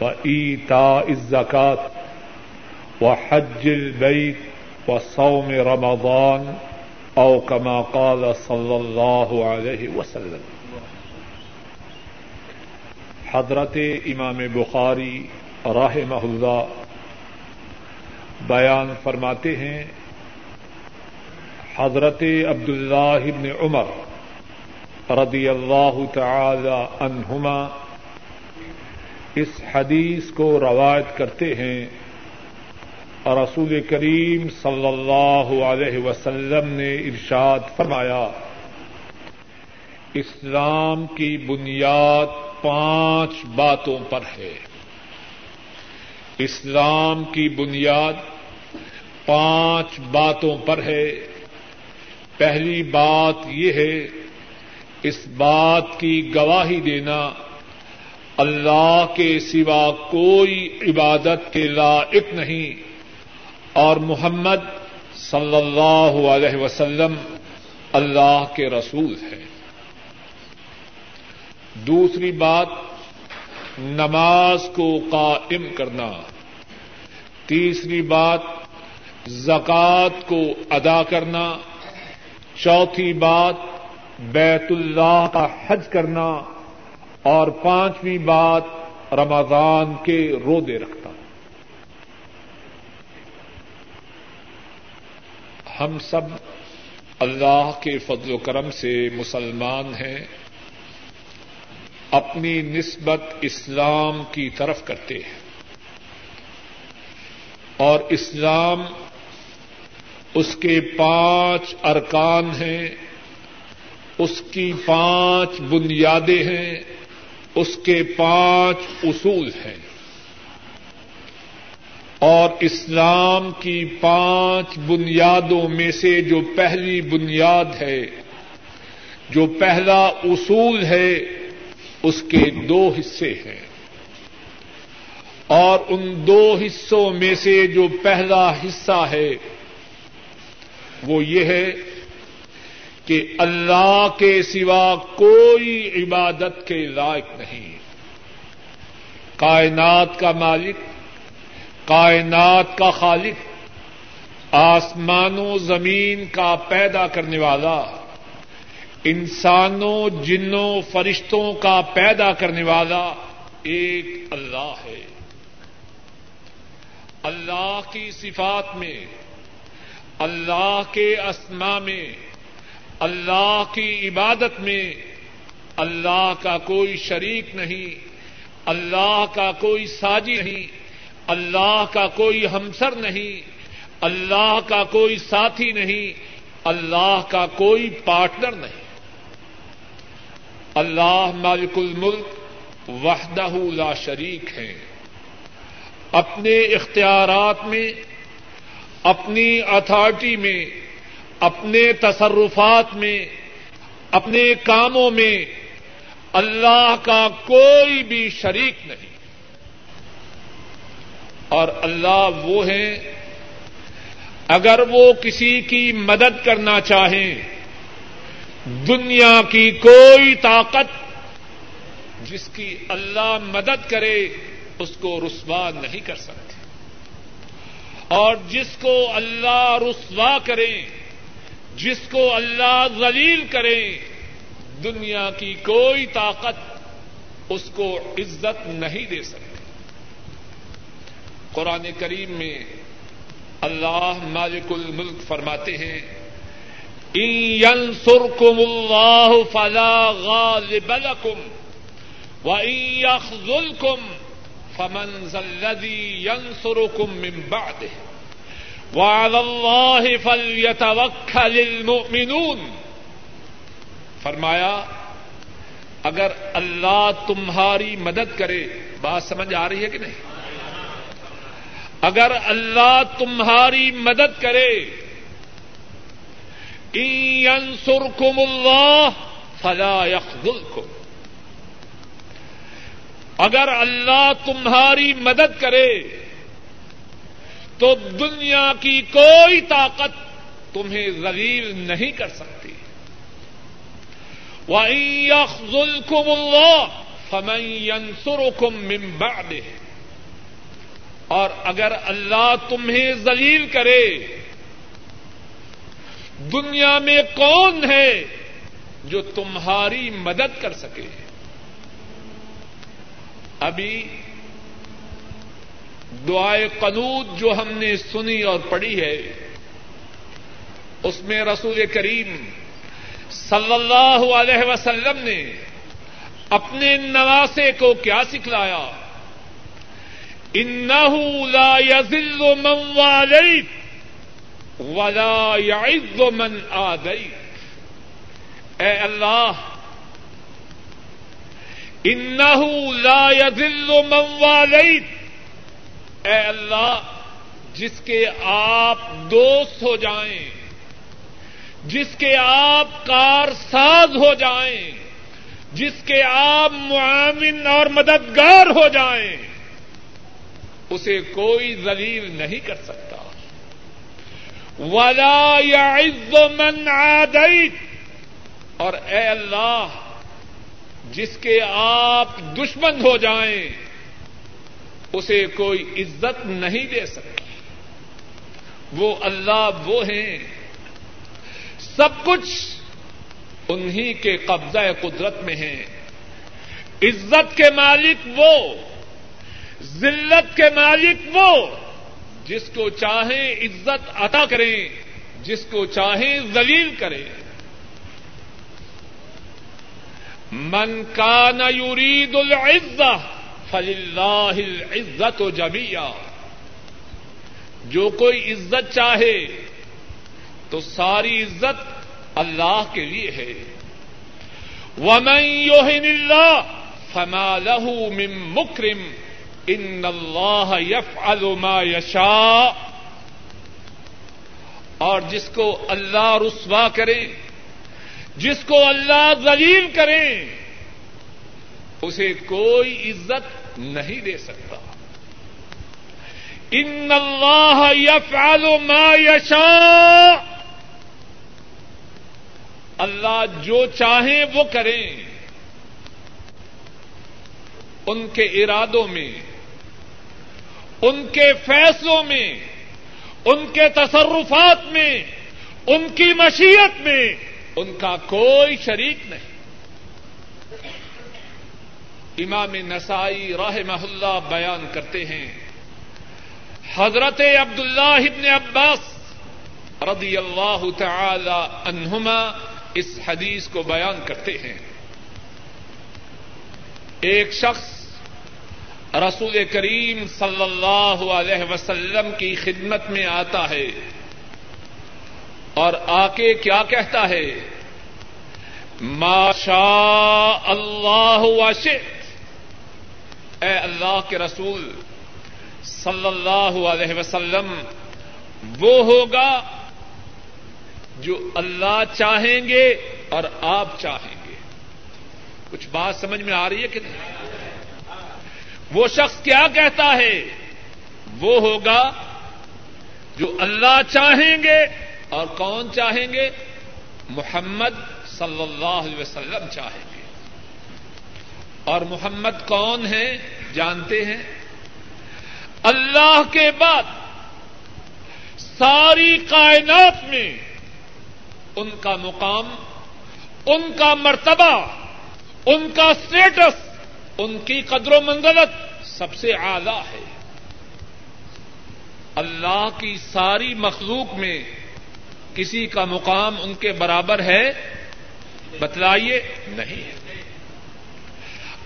وإيتاء الزكاة وحج البيت وصوم رمضان أو كما قال صلى الله عليه وسلم. حضرت امام بخاری رحمہ اللہ بیان فرماتے ہیں، حضرت عبداللہ ابن عمر رضی اللہ تعالی عنہما اس حدیث کو روایت کرتے ہیں۔ اور رسول کریم صلی اللہ علیہ وسلم نے ارشاد فرمایا، اسلام کی بنیاد پانچ باتوں پر ہے۔ اسلام کی بنیاد پانچ باتوں پر ہے۔ پہلی بات یہ ہے اس بات کی گواہی دینا اللہ کے سوا کوئی عبادت کے لائق نہیں۔ اور محمد صلی اللہ علیہ وسلم اللہ کے رسول ہے دوسری بات، نماز کو قائم کرنا۔ تیسری بات، زکوٰۃ کو ادا کرنا۔ چوتھی بات بیت اللہ کا حج کرنا اور پانچویں بات رمضان کے رودے رکھنا۔ ہم سب اللہ کے فضل و کرم سے مسلمان ہیں، اپنی نسبت اسلام کی طرف کرتے ہیں۔ اور اسلام اس کے پانچ ارکان ہیں۔ اس کی پانچ بنیادیں ہیں، اس کے پانچ اصول ہیں۔ اور اسلام کی پانچ بنیادوں میں سے جو پہلی بنیاد ہے، جو پہلا اصول ہے، اس کے دو حصے ہیں۔ اور ان دو حصوں میں سے جو پہلا حصہ ہے، وہ یہ ہے کہ اللہ کے سوا کوئی عبادت کے لائق نہیں۔ کائنات کا مالک، کائنات کا خالق آسمان و زمین کا پیدا کرنے والا، انسانوں، جنوں، فرشتوں کا پیدا کرنے والا ایک اللہ ہے۔ اللہ کی صفات میں، اللہ کے اسما میں اللہ کی عبادت میں اللہ کا کوئی شریک نہیں، اللہ کا کوئی ساجی نہیں، اللہ کا کوئی ہمسر نہیں، اللہ کا کوئی ساتھی نہیں، اللہ کا کوئی پارٹنر نہیں۔ اللہ مالک الملک وحدہ لا شریک ہے۔ اپنے اختیارات میں، اپنی اتھارٹی میں اپنے تصرفات میں، اپنے کاموں میں اللہ کا کوئی بھی شریک نہیں۔ اور اللہ وہ ہیں، اگر وہ کسی کی مدد کرنا چاہیں، دنیا کی کوئی طاقت جس کی اللہ مدد کرے، اس کو رسوا نہیں کر سکتے۔ اور جس کو اللہ رسوا کرے جس کو اللہ ذلیل کرے، دنیا کی کوئی طاقت اس کو عزت نہیں دے سکتی۔ قرآن کریم میں اللہ مالک الملک فرماتے ہیں سرکم اللہ فلا غالب لکم و یخل کم فمن الذي ينصركم من بعده وعلى الله فليتوكل المؤمنون. فرمایا، اگر اللہ تمہاری مدد کرے، بات سمجھ آ رہی ہے کہ نہیں؟ اگر اللہ تمہاری مدد کرے سرکم اللہ فلا یخذلکم. اگر اللہ تمہاری مدد کرے تو دنیا کی کوئی طاقت تمہیں ذلیل نہیں کر سکتی۔ وَإِن اللہ فَمَن يَنصُرُكُم مِّن بَعْدِهِ۔ اور اگر اللہ تمہیں ذلیل کرے، دنیا میں کون ہے جو تمہاری مدد کر سکے؟ ابھی دعائے قنوت جو ہم نے سنی اور پڑھی ہے، اس میں رسول کریم صلی اللہ علیہ وسلم نے اپنے نواسے کو کیا سکھلایا؟ انه لا يذل من واليت ولا يعز من آديت اے اللہ انه لا يذل من واليت اے اللہ، جس کے آپ دوست ہو جائیں، جس کے آپ کار ساز ہو جائیں، جس کے آپ معامن اور مددگار ہو جائیں، اسے کوئی ذلیل نہیں کر سکتا۔ ولا یا عز من عادیت اور اے اللہ، جس کے آپ دشمن ہو جائیں اسے کوئی عزت نہیں دے سکتا۔ وہ اللہ وہ ہیں۔ سب کچھ انہی کے قبضہ قدرت میں ہیں۔ عزت کے مالک وہ، ذلت کے مالک وہ۔ جس کو چاہیں عزت عطا کریں، جس کو چاہیں ذلیل کریں۔ من کا یرید العزہ فل اللہ عزت و جبیا جو کوئی عزت چاہے تو ساری عزت اللہ کے لیے ہے۔ ومن يهن اللہ فما له من مکرم ان اللہ یف ما یشا اور جس کو اللہ رسوا کرے، جس کو اللہ ذلیل کرے، اسے کوئی عزت نہیں دے سکتا۔ ان اللہ یف ما یشا اللہ جو چاہیں وہ کریں ان کے ارادوں میں، ان کے فیصلوں میں، ان کے تصرفات میں، ان کی مشیت میں ان کا کوئی شریک نہیں۔ امام نسائی راہ محلہ بیان کرتے ہیں۔ حضرت عبد اللہ ابن عباس رضی اللہ تعالی عنہما اس حدیث کو بیان کرتے ہیں۔ ایک شخص رسول کریم صلی اللہ علیہ وسلم کی خدمت میں آتا ہے اور آ کے کیا کہتا ہے؟ ماشا اللہ واشت اے اللہ کے رسول صلی اللہ علیہ وسلم، وہ ہوگا جو اللہ چاہیں گے اور آپ چاہیں گے۔ کچھ بات سمجھ میں آ رہی ہے کہ نہیں؟ وہ شخص کیا کہتا ہے؟ وہ ہوگا جو اللہ چاہیں گے اور کون چاہیں گے؟ محمد صلی اللہ علیہ وسلم چاہیں گے۔ اور محمد کون ہیں جانتے ہیں؟ اللہ کے بعد ساری کائنات میں ان کا مقام، ان کا مرتبہ، ان کا اسٹیٹس ان کی قدر و منزلت سب سے اعلی ہے۔ اللہ کی ساری مخلوق میں کسی کا مقام ان کے برابر ہے؟ بتلائیے، نہیں ہے۔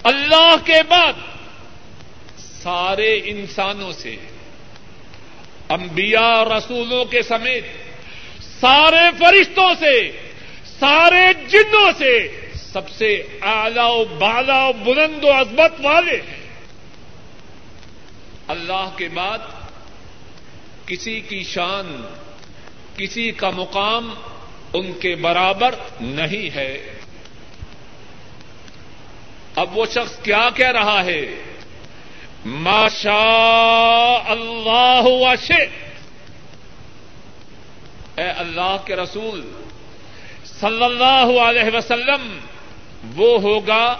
اللہ کے بعد سارے انسانوں سے، انبیاء اور رسولوں کے سمیت سارے فرشتوں سے، سارے جنوں سے سب سے اعلی و بالا و بلند و عزمت والے ہیں۔ اللہ کے بعد کسی کی شان، کسی کا مقام ان کے برابر نہیں ہے۔ اب وہ شخص کیا کہہ رہا ہے؟ ماشا اللہ وشے اے اللہ کے رسول، صلی اللہ علیہ وسلم، وہ ہوگا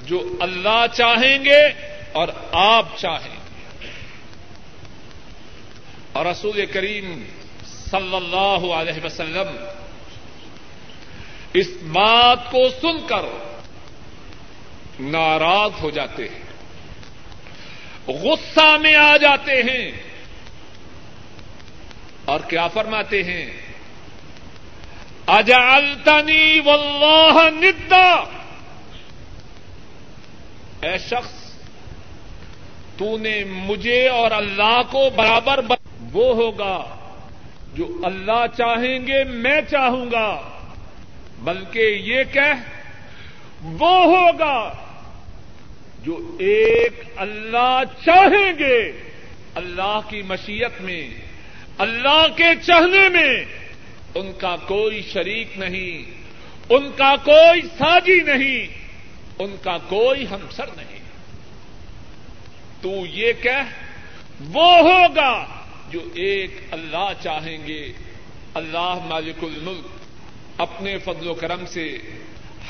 جو اللہ چاہیں گے اور آپ چاہیں گے۔ اور رسول کریم صلی اللہ علیہ وسلم اس بات کو سن کر ناراض ہو جاتے ہیں غصہ میں آ جاتے ہیں اور کیا فرماتے ہیں اجعلتنی واللہ ندا اے شخص تو نے مجھے اور اللہ کو برابر وہ ہوگا جو اللہ چاہیں گے، میں چاہوں گا، بلکہ یہ کہ وہ ہوگا جو ایک اللہ چاہیں گے، اللہ کی مشیت میں، اللہ کے چاہنے میں، ان کا کوئی شریک نہیں، ان کا کوئی ساجی نہیں، ان کا کوئی ہمسر نہیں۔ تو یہ کہ وہ ہوگا جو ایک اللہ چاہیں گے۔ اللہ مالک الملک اپنے فضل و کرم سے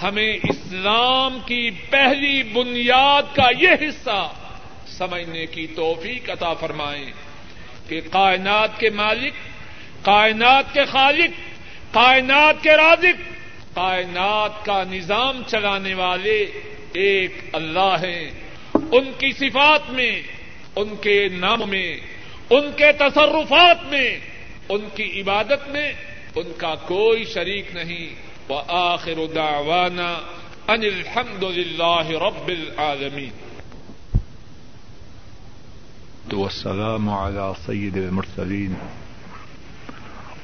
ہمیں اسلام کی پہلی بنیاد کا یہ حصہ سمجھنے کی توفیق عطا فرمائیں کہ کائنات کے مالک، کائنات کے خالق، کائنات کے رازق، کائنات کا نظام چلانے والے ایک اللہ ہیں۔ ان کی صفات میں، ان کے نام میں، ان کے تصرفات میں، ان کی عبادت میں ان کا کوئی شریک نہیں۔ وآخر دعوانا أن الحمد لله رب العالمين. والسلام على سيد المرسلين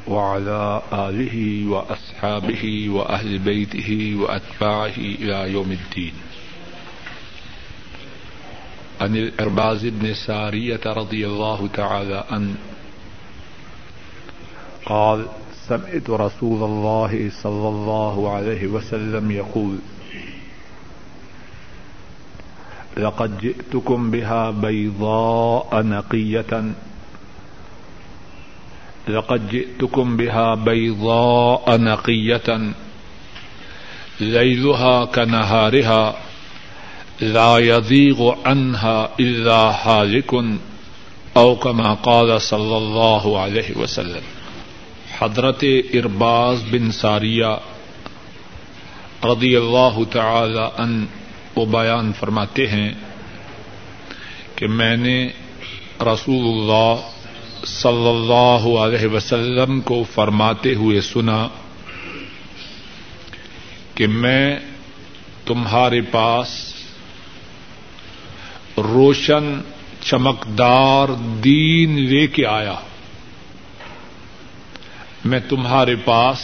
وعلى آله وأصحابه وأهل بيته وأتباعه إلى يوم الدين. عن الإرباز بن سارية رضي الله تعالى عنه قال سمعت رسول الله صلى الله عليه وسلم يقول، لقد جئتكم بها بيضاء نقية، لقد جئتكم بها بيضاء نقية، ليلها كنهارها، لا يذيغ عنها إلا هالك، أو كما قال صلى الله عليه وسلم. حضرت ارباز بن ساریہ رضی اللہ تعالی ان وہ بیان فرماتے ہیں کہ میں نے رسول اللہ صلی اللہ علیہ وسلم کو فرماتے ہوئے سنا کہ میں تمہارے پاس روشن چمکدار دین لے کے آیا میں تمہارے پاس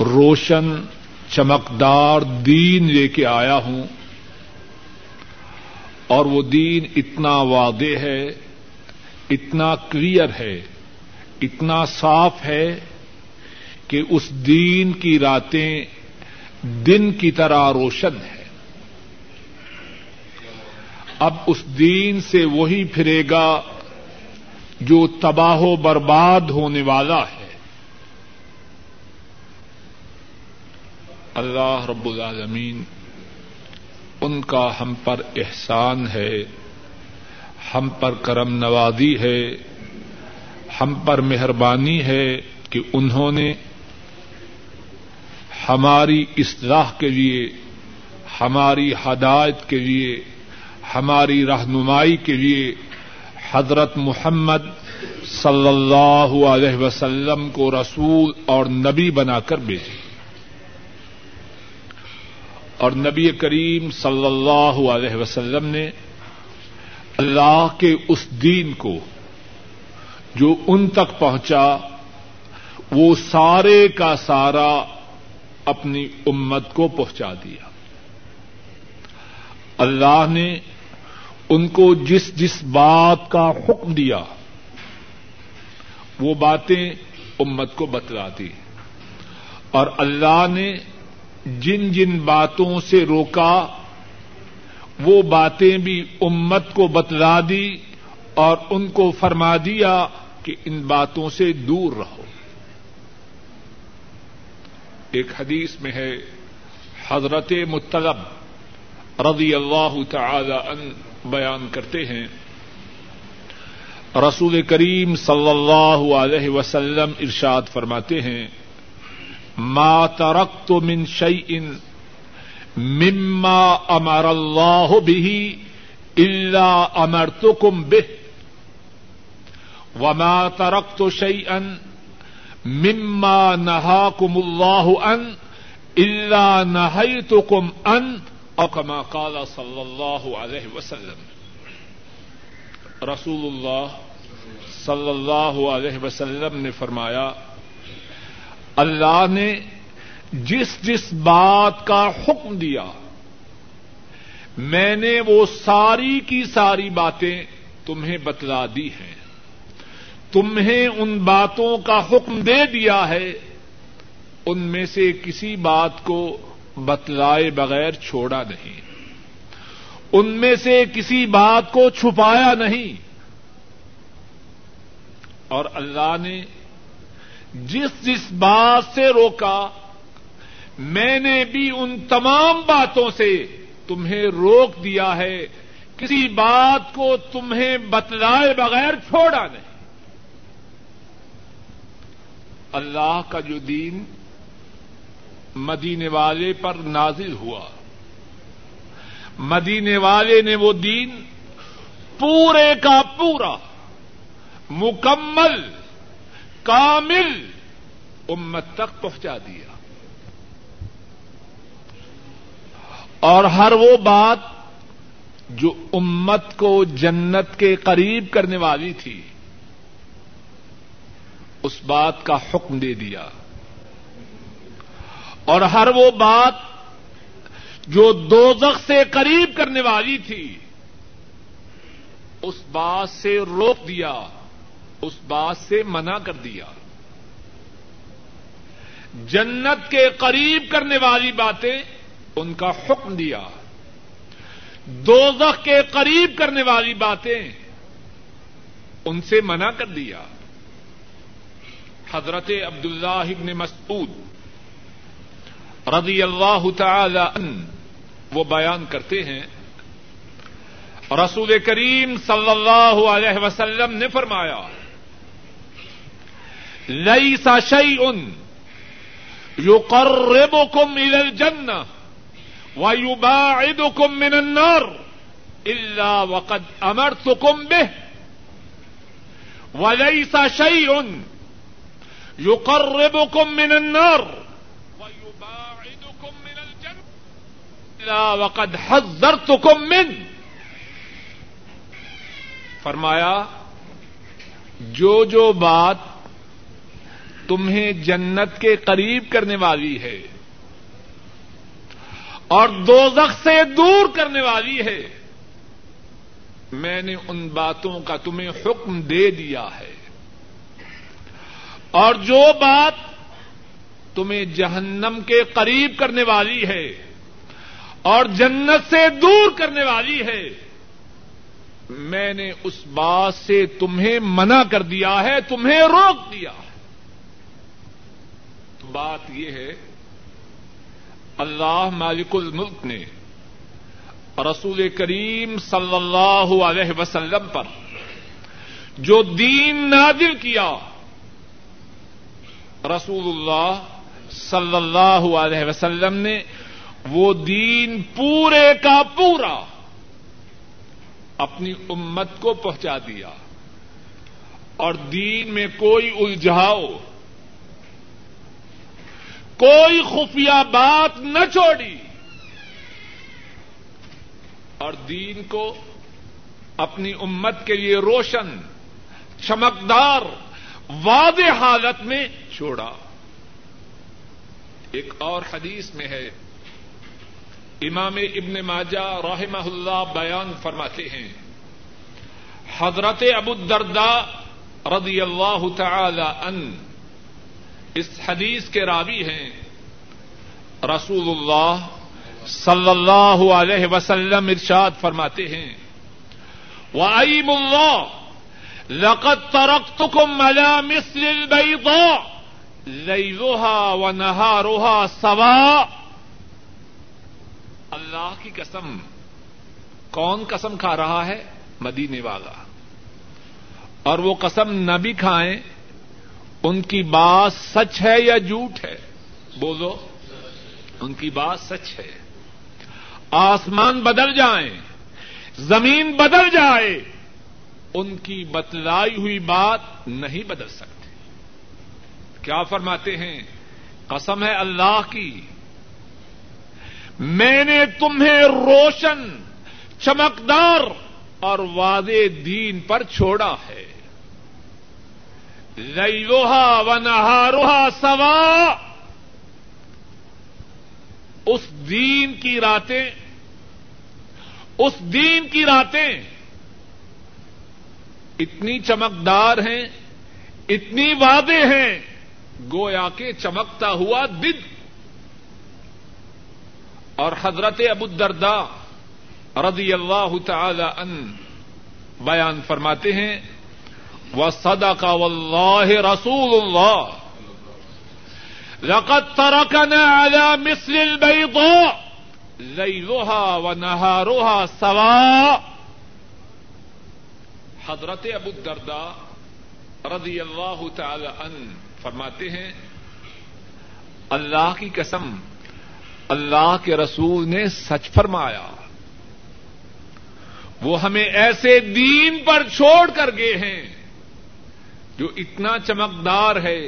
روشن چمکدار دین لے کے آیا ہوں اور وہ دین اتنا وعدے ہے، اتنا کلیئر ہے، اتنا صاف ہے کہ اس دین کی راتیں دن کی طرح روشن ہے اب اس دین سے وہی پھرے گا جو تباہ و برباد ہونے والا ہے۔ اللہ رب العالمین، ان کا ہم پر احسان ہے، ہم پر کرم نوازی ہے، ہم پر مہربانی ہے کہ انہوں نے ہماری اصلاح کے لیے، ہماری ہدایت کے لیے، ہماری رہنمائی کے لیے حضرت محمد صلی اللہ علیہ وسلم کو رسول اور نبی بنا کر بھیجی اور نبی کریم صلی اللہ علیہ وسلم نے اللہ کے اس دین کو جو ان تک پہنچا، وہ سارے کا سارا اپنی امت کو پہنچا دیا۔ اللہ نے ان کو جس جس بات کا حکم دیا، وہ باتیں امت کو بتلا دی۔ اور اللہ نے جن جن باتوں سے روکا، وہ باتیں بھی امت کو بتلا دی اور ان کو فرما دیا کہ ان باتوں سے دور رہو۔ ایک حدیث میں ہے، حضرت مطلب رضی اللہ تعالی ان بیان کرتے ہیں، رسول کریم صلی اللہ علیہ وسلم ارشاد فرماتے ہیں ما ترقت من شيء مما امر اللہ به الا امرتكم به. وما ترقت شيئا مما نهاكم الله ان الا نهيتكم ان او كما قال صلی اللہ علیہ وسلم. رسول اللہ صلی اللہ علیہ وسلم نے فرمایا اللہ نے جس جس بات کا حکم دیا، میں نے وہ ساری کی ساری باتیں تمہیں بتلا دی ہیں۔ تمہیں ان باتوں کا حکم دے دیا ہے، ان میں سے کسی بات کو بتلائے بغیر چھوڑا نہیں۔ ان میں سے کسی بات کو چھپایا نہیں۔ اور اللہ نے جس جس بات سے روکا، میں نے بھی ان تمام باتوں سے تمہیں روک دیا ہے۔ کسی بات کو تمہیں بتلائے بغیر چھوڑا نہیں۔ اللہ کا جو دین مدینے والے پر نازل ہوا، مدینے والے نے وہ دین پورے کا پورا مکمل کامل امت تک پہنچا دیا۔ اور ہر وہ بات جو امت کو جنت کے قریب کرنے والی تھی، اس بات کا حکم دے دیا۔ اور ہر وہ بات جو دوزخ سے قریب کرنے والی تھی، اس بات سے روک دیا۔ اس بات سے منع کر دیا۔ جنت کے قریب کرنے والی باتیں ان کا حکم دیا۔ دوزخ کے قریب کرنے والی باتیں ان سے منع کر دیا۔ حضرت عبد اللہ مسعود رضی اللہ تعالی عنہ وہ بیان کرتے ہیں۔ رسول کریم صلی اللہ علیہ وسلم نے فرمایا لئی سا شعی ان یو قرب کم ال جن و یو باعد کم من اللہ وقد امر تو کم بے و لئی سا شعی ان یو قرب کم من وقد حذرتكم من فرمایا، جو جو بات تمہیں جنت کے قریب کرنے والی ہے اور دوزخ سے دور کرنے والی ہے میں نے ان باتوں کا تمہیں حکم دے دیا ہے اور جو بات تمہیں جہنم کے قریب کرنے والی ہے اور جنت سے دور کرنے والی ہے میں نے اس بات سے تمہیں منع کر دیا ہے، تمہیں روک دیا ہے بات یہ ہے، اللہ مالک الملک نے رسول کریم صلی اللہ علیہ وسلم پر جو دین نازل کیا، رسول اللہ صلی اللہ علیہ وسلم نے وہ دین پورے کا پورا اپنی امت کو پہنچا دیا۔ اور دین میں کوئی الجھاؤ کوئی خفیہ بات نہ چھوڑی۔ اور دین کو اپنی امت کے لیے روشن، چمکدار، واضح حالت میں چھوڑا۔ ایک اور حدیث میں ہے، امام ابن ماجہ رحمہ اللہ بیان فرماتے ہیں، حضرت ابو الدرداء رضی اللہ تعالی ان اس حدیث کے راوی ہیں رسول اللہ صلی اللہ علیہ وسلم ارشاد فرماتے ہیں وعیم اللہ لقد تركتكم على مثل البيضاء ليلها ونهارها سواء۔ اللہ کی قسم، کون قسم کھا رہا ہے؟ مدینے والا۔ اور وہ قسم نہ بھی کھائیں ان کی بات سچ ہے یا جھوٹ ہے بولو ان کی بات سچ ہے آسمان بدل جائیں زمین بدل جائے ان کی بتلائی ہوئی بات نہیں بدل سکتی کیا فرماتے ہیں قسم ہے اللہ کی میں نے تمہیں روشن چمکدار اور واضح دین پر چھوڑا ہے لوہا و نہاروہا سوا۔ اس دین کی راتیں، اس دین کی راتیں اتنی چمکدار ہیں، اتنی وعدے ہیں، گویا کے چمکتا ہوا دن۔ اور حضرت ابو الدردا رضی اللہ تعالی ان بیان فرماتے ہیں وہ سدا کا واللہ رسول اللہ لقد تركنا على مثل البيضاء، ليلها ونهارها سواء. حضرت ابو الدردا رضی اللہ تعالی ان فرماتے ہیں، اللہ کی قسم، اللہ کے رسول نے سچ فرمایا۔ وہ ہمیں ایسے دین پر چھوڑ کر گئے ہیں۔ جو اتنا چمکدار ہے،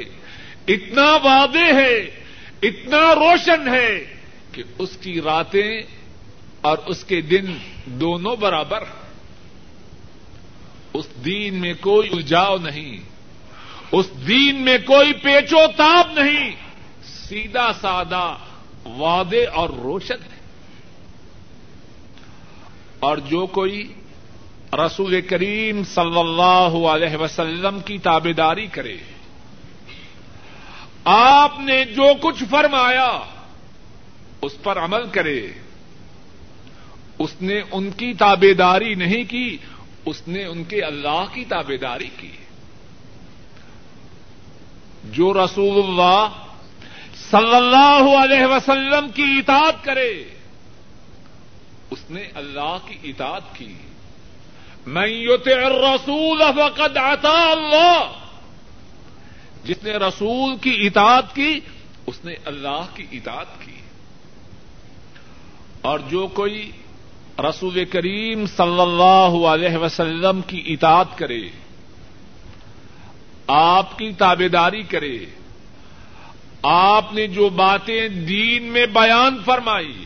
اتنا واضح ہے، اتنا روشن ہے کہ اس کی راتیں اور اس کے دن دونوں برابر ہیں۔ اس دین میں کوئی الجاؤ نہیں، اس دین میں کوئی پیچو تاب نہیں، سیدھا سادہ وعدے اور روشن ہے۔ اور جو کوئی رسول کریم صلی اللہ علیہ وسلم کی تابے داری کرے۔ آپ نے جو کچھ فرمایا، اس پر عمل کرے۔ اس نے ان کی تابے داری نہیں کی، اس نے ان کے اللہ کی تابے داری کی۔ جو رسول اللہ صلی اللہ علیہ وسلم کی اطاعت کرے، اس نے اللہ کی اطاعت کی۔ میں یوتے رسول فقد عطا اللہ جس نے رسول کی اطاعت کی، اس نے اللہ کی اطاعت کی. اور جو کوئی رسول کریم صلی اللہ علیہ وسلم کی اطاعت کرے، آپ کی تابے داری کرے، آپ نے جو باتیں دین میں بیان فرمائی،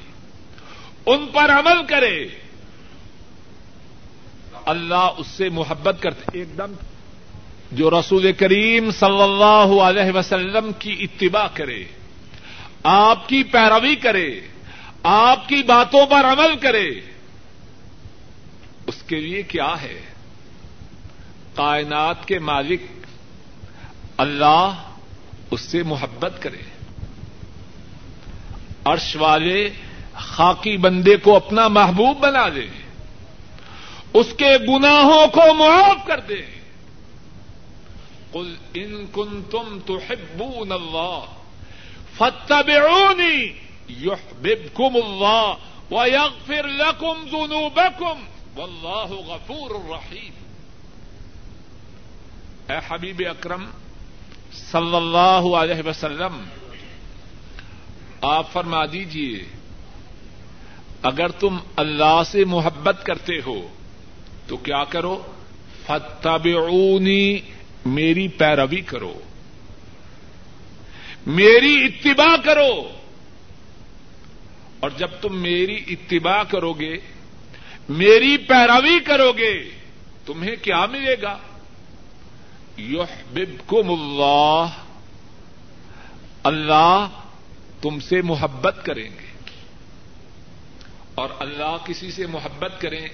ان پر عمل کرے اللہ اس سے محبت کرتے ایک دم جو رسول کریم صلی اللہ علیہ وسلم کی اتباع کرے، آپ کی پیروی کرے، آپ کی باتوں پر عمل کرے، اس کے لیے کیا ہے؟ کائنات کے مالک اللہ اس سے محبت کرے۔ عرش والے خاکی بندے کو اپنا محبوب بنا دے۔ اس کے گناہوں کو معاف کر دے۔ قل ان کن تم تو ہبون اللہ فتبعونی یحببکم اللہ ویغفر لکم ذنوبکم واللہ غفور الرحیم اے حبیب اکرم صلی اللہ علیہ وسلم، آپ فرما دیجیے اگر تم اللہ سے محبت کرتے ہو تو کیا کرو؟ فتبعونی میری پیروی کرو۔ میری اتباع کرو۔ اور جب تم میری اتباع کرو گے، میری پیروی کرو گے، تمہیں کیا ملے گا؟ یحببکم اللہ اللہ تم سے محبت کریں گے۔ اور اللہ کسی سے محبت کریں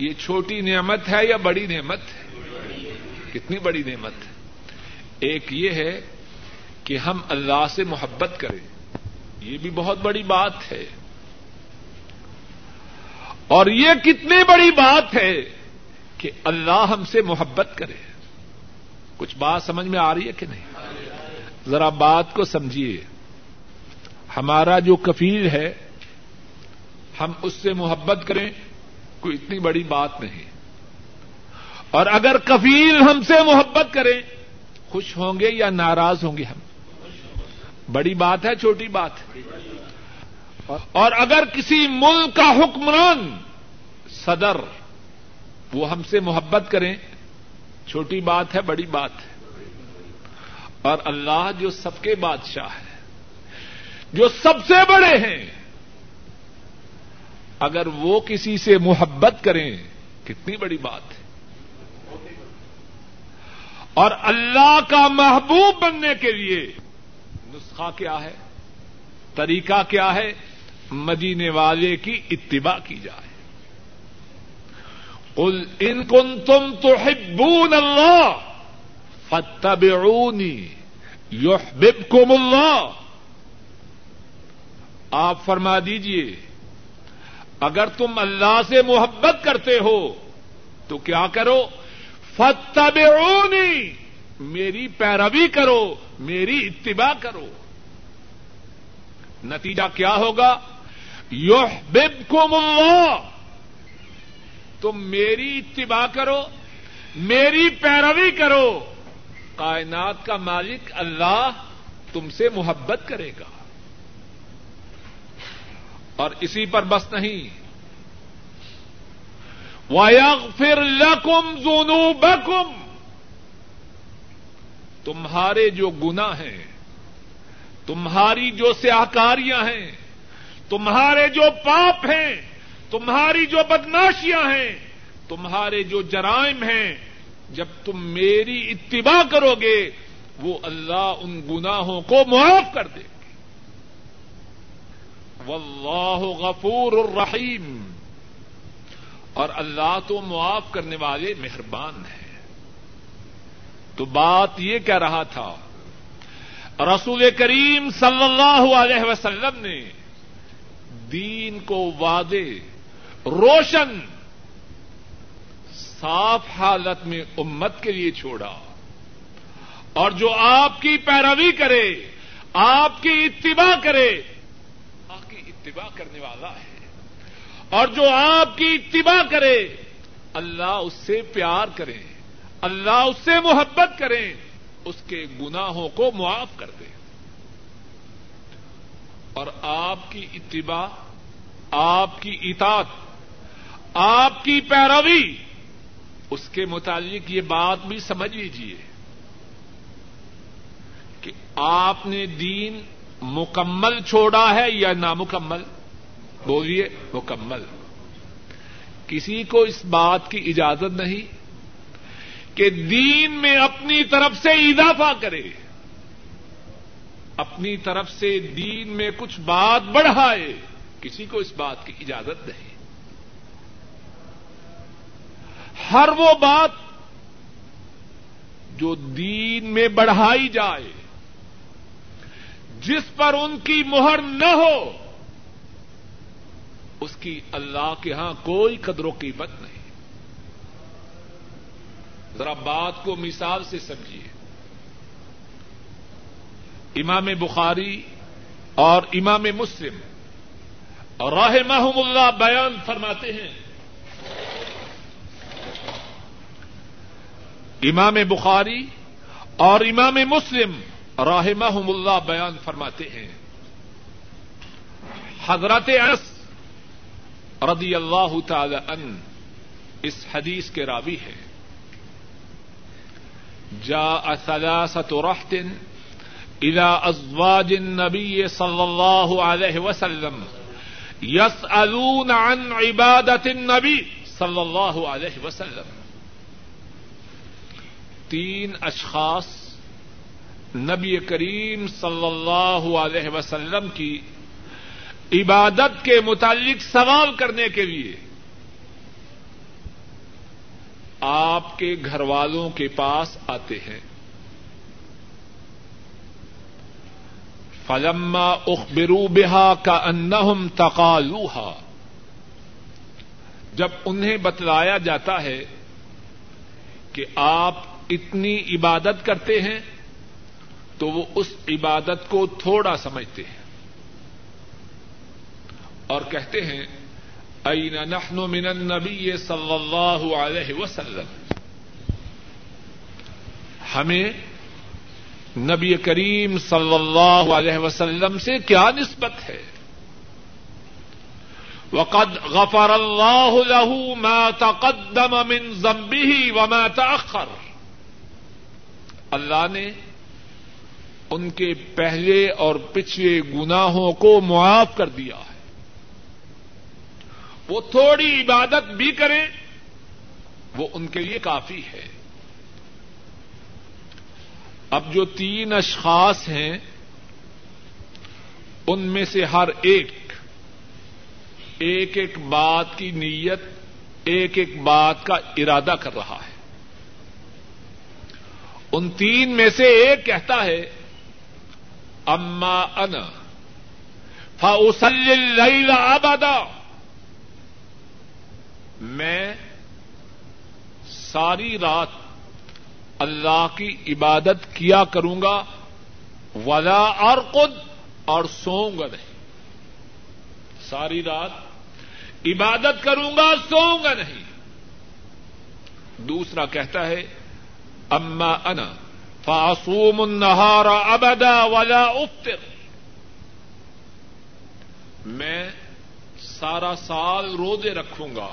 یہ چھوٹی نعمت ہے یا بڑی نعمت ہے؟ کتنی بڑی نعمت ہے؟ ایک یہ ہے کہ ہم اللہ سے محبت کریں، یہ بھی بہت بڑی بات ہے۔ اور یہ کتنی بڑی بات ہے کہ اللہ ہم سے محبت کرے۔ کچھ بات سمجھ میں آ رہی ہے کہ نہیں؟ ذرا بات کو سمجھیے۔ ہمارا جو کفیل ہے، ہم اس سے محبت کریں۔ کوئی اتنی بڑی بات نہیں۔ اور اگر کفیل ہم سے محبت کریں خوش ہوں گے یا ناراض ہوں گے ہم۔ بڑی بات ہے، چھوٹی بات ہے۔ اور اگر کسی ملک کا حکمران، صدر، وہ ہم سے محبت کریں، چھوٹی بات ہے، بڑی بات ہے۔ اور اللہ جو سب کے بادشاہ ہے جو سب سے بڑے ہیں اگر وہ کسی سے محبت کریں، کتنی بڑی بات ہے۔ اور اللہ کا محبوب بننے کے لیے نسخہ کیا ہے؟ طریقہ کیا ہے؟ مدینے والے کی اتباع کی جائے۔ قل ان کن تم تو ہبون اللہ فتبعونی یحببکم اللہ۔ آپ فرما دیجیے اگر تم اللہ سے محبت کرتے ہو تو کیا کرو؟ فتبعونی میری پیروی کرو، میری اتباع کرو۔ نتیجہ کیا ہوگا؟ یحببکم اللہ، تم میری اتباع کرو، میری پیروی کرو۔ کائنات کا مالک اللہ تم سے محبت کرے گا۔ اور اسی پر بس نہیں۔ وَيَغْفِرْ لَكُمْ ذُنُوبَكُمْ۔ تمہارے جو گنا ہیں، تمہاری جو سیاہکاریاں ہیں، تمہارے جو پاپ ہیں، تمہاری جو بدماشیاں ہیں، تمہارے جو جرائم ہیں، جب تم میری اتباع کرو گے، وہ اللہ ان گناہوں کو معاف کر دے۔ گے واللہ غفور الرحیم۔ اور اللہ تو معاف کرنے والے مہربان ہیں۔ تو بات یہ کہہ رہا تھا، رسول کریم صلی اللہ علیہ وسلم نے دین کو وعدے، روشن، صاف حالت میں امت کے لیے چھوڑا۔ اور جو آپ کی پیروی کرے، آپ کی اتباع کرے اتباع کرنے والا ہے۔ اور جو آپ کی اتباع کرے، اللہ اس سے پیار کرے، اللہ اس سے محبت کرے، اس کے گناہوں کو معاف کر دے۔ اور آپ کی اتباع، آپ کی اطاعت، آپ کی پیروی، اس کے متعلق یہ بات بھی سمجھ لیجیے کہ آپ نے دین مکمل چھوڑا ہے یا نامکمل بولیے، مکمل۔ کسی کو اس بات کی اجازت نہیں کہ دین میں اپنی طرف سے اضافہ کرے۔ اپنی طرف سے دین میں کچھ بات بڑھائے۔ کسی کو اس بات کی اجازت نہیں۔ ہر وہ بات جو دین میں بڑھائی جائے۔ جس پر ان کی مہر نہ ہو، اس کی اللہ کے ہاں کوئی قدر و قیمت نہیں۔ ذرا بات کو مثال سے سمجھیے۔ امام بخاری اور امام مسلم راہ محم اللہ بیان فرماتے ہیں۔ امام بخاری اور امام مسلم راہ محم اللہ بیان فرماتے ہیں۔ حضرت انس رضی اللہ تعالی ان اس حدیث کے راوی ہے جا ثلاثة رحت الى ازواج النبي صلی اللہ علیہ وسلم يسألون عن عبادت النبی صلی اللہ علیہ وسلم۔ تین اشخاص نبی کریم صلی اللہ علیہ وسلم کی عبادت کے متعلق سوال کرنے کے لیے آپ کے گھر والوں کے پاس آتے ہیں۔ فلما اخبرو بہا کا انہم تقالوہا جب انہیں بتلایا جاتا ہے کہ آپ اتنی عبادت کرتے ہیں تو وہ اس عبادت کو تھوڑا سمجھتے ہیں اور کہتے ہیں این نحن من النبی صلی اللہ علیہ وسلم. ہمیں نبی کریم صلی اللہ علیہ وسلم سے کیا نسبت ہے؟ وقد غفر اللہ له ما تقدم من ذنبه وما تأخر۔ اللہ نے ان کے پہلے اور پچھلے گناہوں کو معاف کر دیا ہے۔ وہ تھوڑی عبادت بھی کریں، وہ ان کے لیے کافی ہے۔ اب جو تین اشخاص ہیں، ان میں سے ہر ایک ایک ایک بات کی نیت، ایک ایک بات کا ارادہ کر رہا ہے۔ ان تین میں سے ایک کہتا ہے اما ان فاصل آبادا میں ساری رات اللہ کی عبادت کیا کروں گا؟ ولا اور خود اور سوؤں گا نہیں۔ ساری رات عبادت کروں گا سوؤں گا نہیں۔ دوسرا کہتا ہے، اما انا فاصوم النہار ابدا ولا افطر میں سارا سال روزے رکھوں گا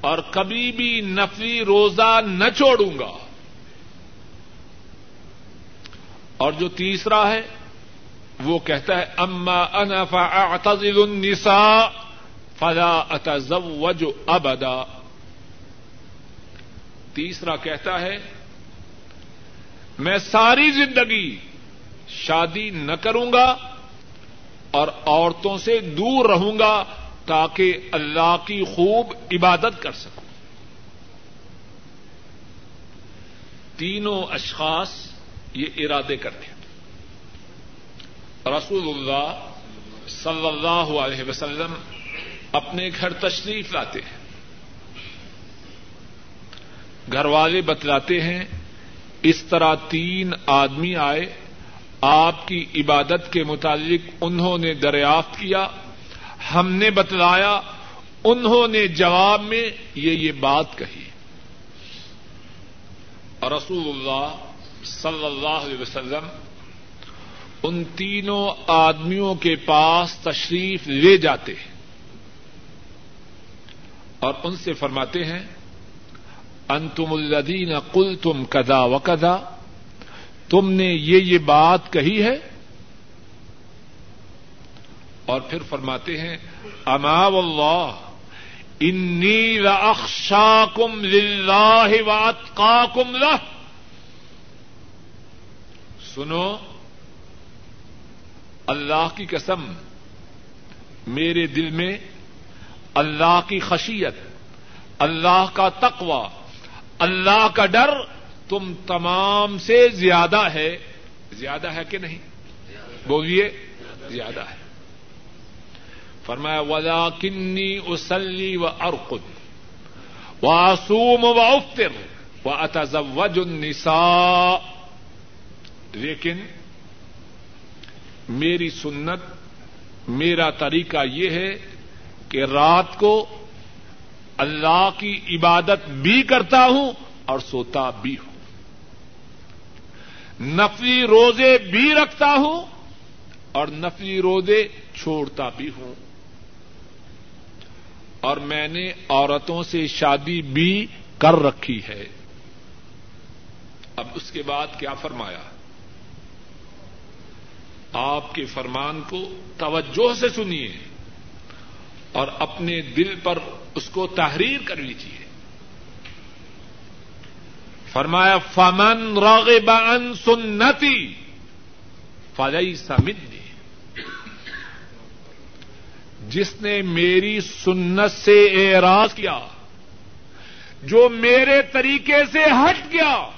اور کبھی بھی نفلی روزہ نہ چھوڑوں گا۔ اور جو تیسرا ہے، وہ کہتا ہے، اما انا فاعتزل النساء فلا اتزوج ابدا۔ تیسرا کہتا ہے میں ساری زندگی شادی نہ کروں گا اور عورتوں سے دور رہوں گا تاکہ اللہ کی خوب عبادت کر سکوں۔ تینوں اشخاص یہ ارادے کرتے ہیں۔ رسول اللہ صلی اللہ علیہ وسلم اپنے گھر تشریف لاتے ہیں۔ گھر والے بتلاتے ہیں اس طرح تین آدمی آئے، آپ کی عبادت کے متعلق انہوں نے دریافت کیا، ہم نے بتلایا، انہوں نے جواب میں یہ یہ بات کہی۔ رسول اللہ صلی اللہ علیہ وسلم ان تینوں آدمیوں کے پاس تشریف لے جاتے ہیں اور ان سے فرماتے ہیں انتم الدین کل تم کدا و کدا تم نے یہ یہ بات کہی ہے۔ اور پھر فرماتے ہیں، اما اللہ انی لاخشا کم لاہ وات کا کم سنو، اللہ کی قسم، میرے دل میں اللہ کی خشیت، اللہ کا تقوی اللہ کا ڈر تم تمام سے زیادہ ہے زیادہ ہے کہ نہیں بولیے زیادہ ہے فرمایا ولا کنی اسلی و ارقد و و افطر و اتزوج النساء۔ لیکن میری سنت، میرا طریقہ یہ ہے کہ رات کو اللہ کی عبادت بھی کرتا ہوں اور سوتا بھی ہوں۔ نفلی روزے بھی رکھتا ہوں اور نفلی روزے چھوڑتا بھی ہوں۔ اور میں نے عورتوں سے شادی بھی کر رکھی ہے۔ اب اس کے بعد کیا فرمایا؟ آپ کے فرمان کو توجہ سے سنیے۔ اور اپنے دل پر اس کو تحریر کر لیجیے فرمایا، فمن راغب عن سنتی فلئی سمدنی جس نے میری سنت سے اعراض کیا، جو میرے طریقے سے ہٹ گیا،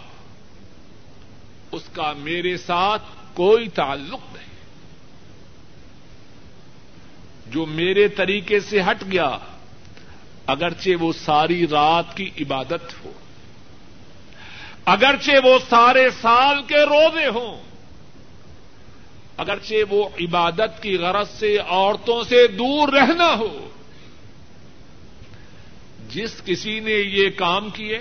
اس کا میرے ساتھ کوئی تعلق نہیں جو میرے طریقے سے ہٹ گیا، اگرچہ وہ ساری رات کی عبادت ہو، اگرچہ وہ سارے سال کے روزے ہوں، اگرچہ وہ عبادت کی غرض سے عورتوں سے دور رہنا ہو، جس کسی نے یہ کام کیے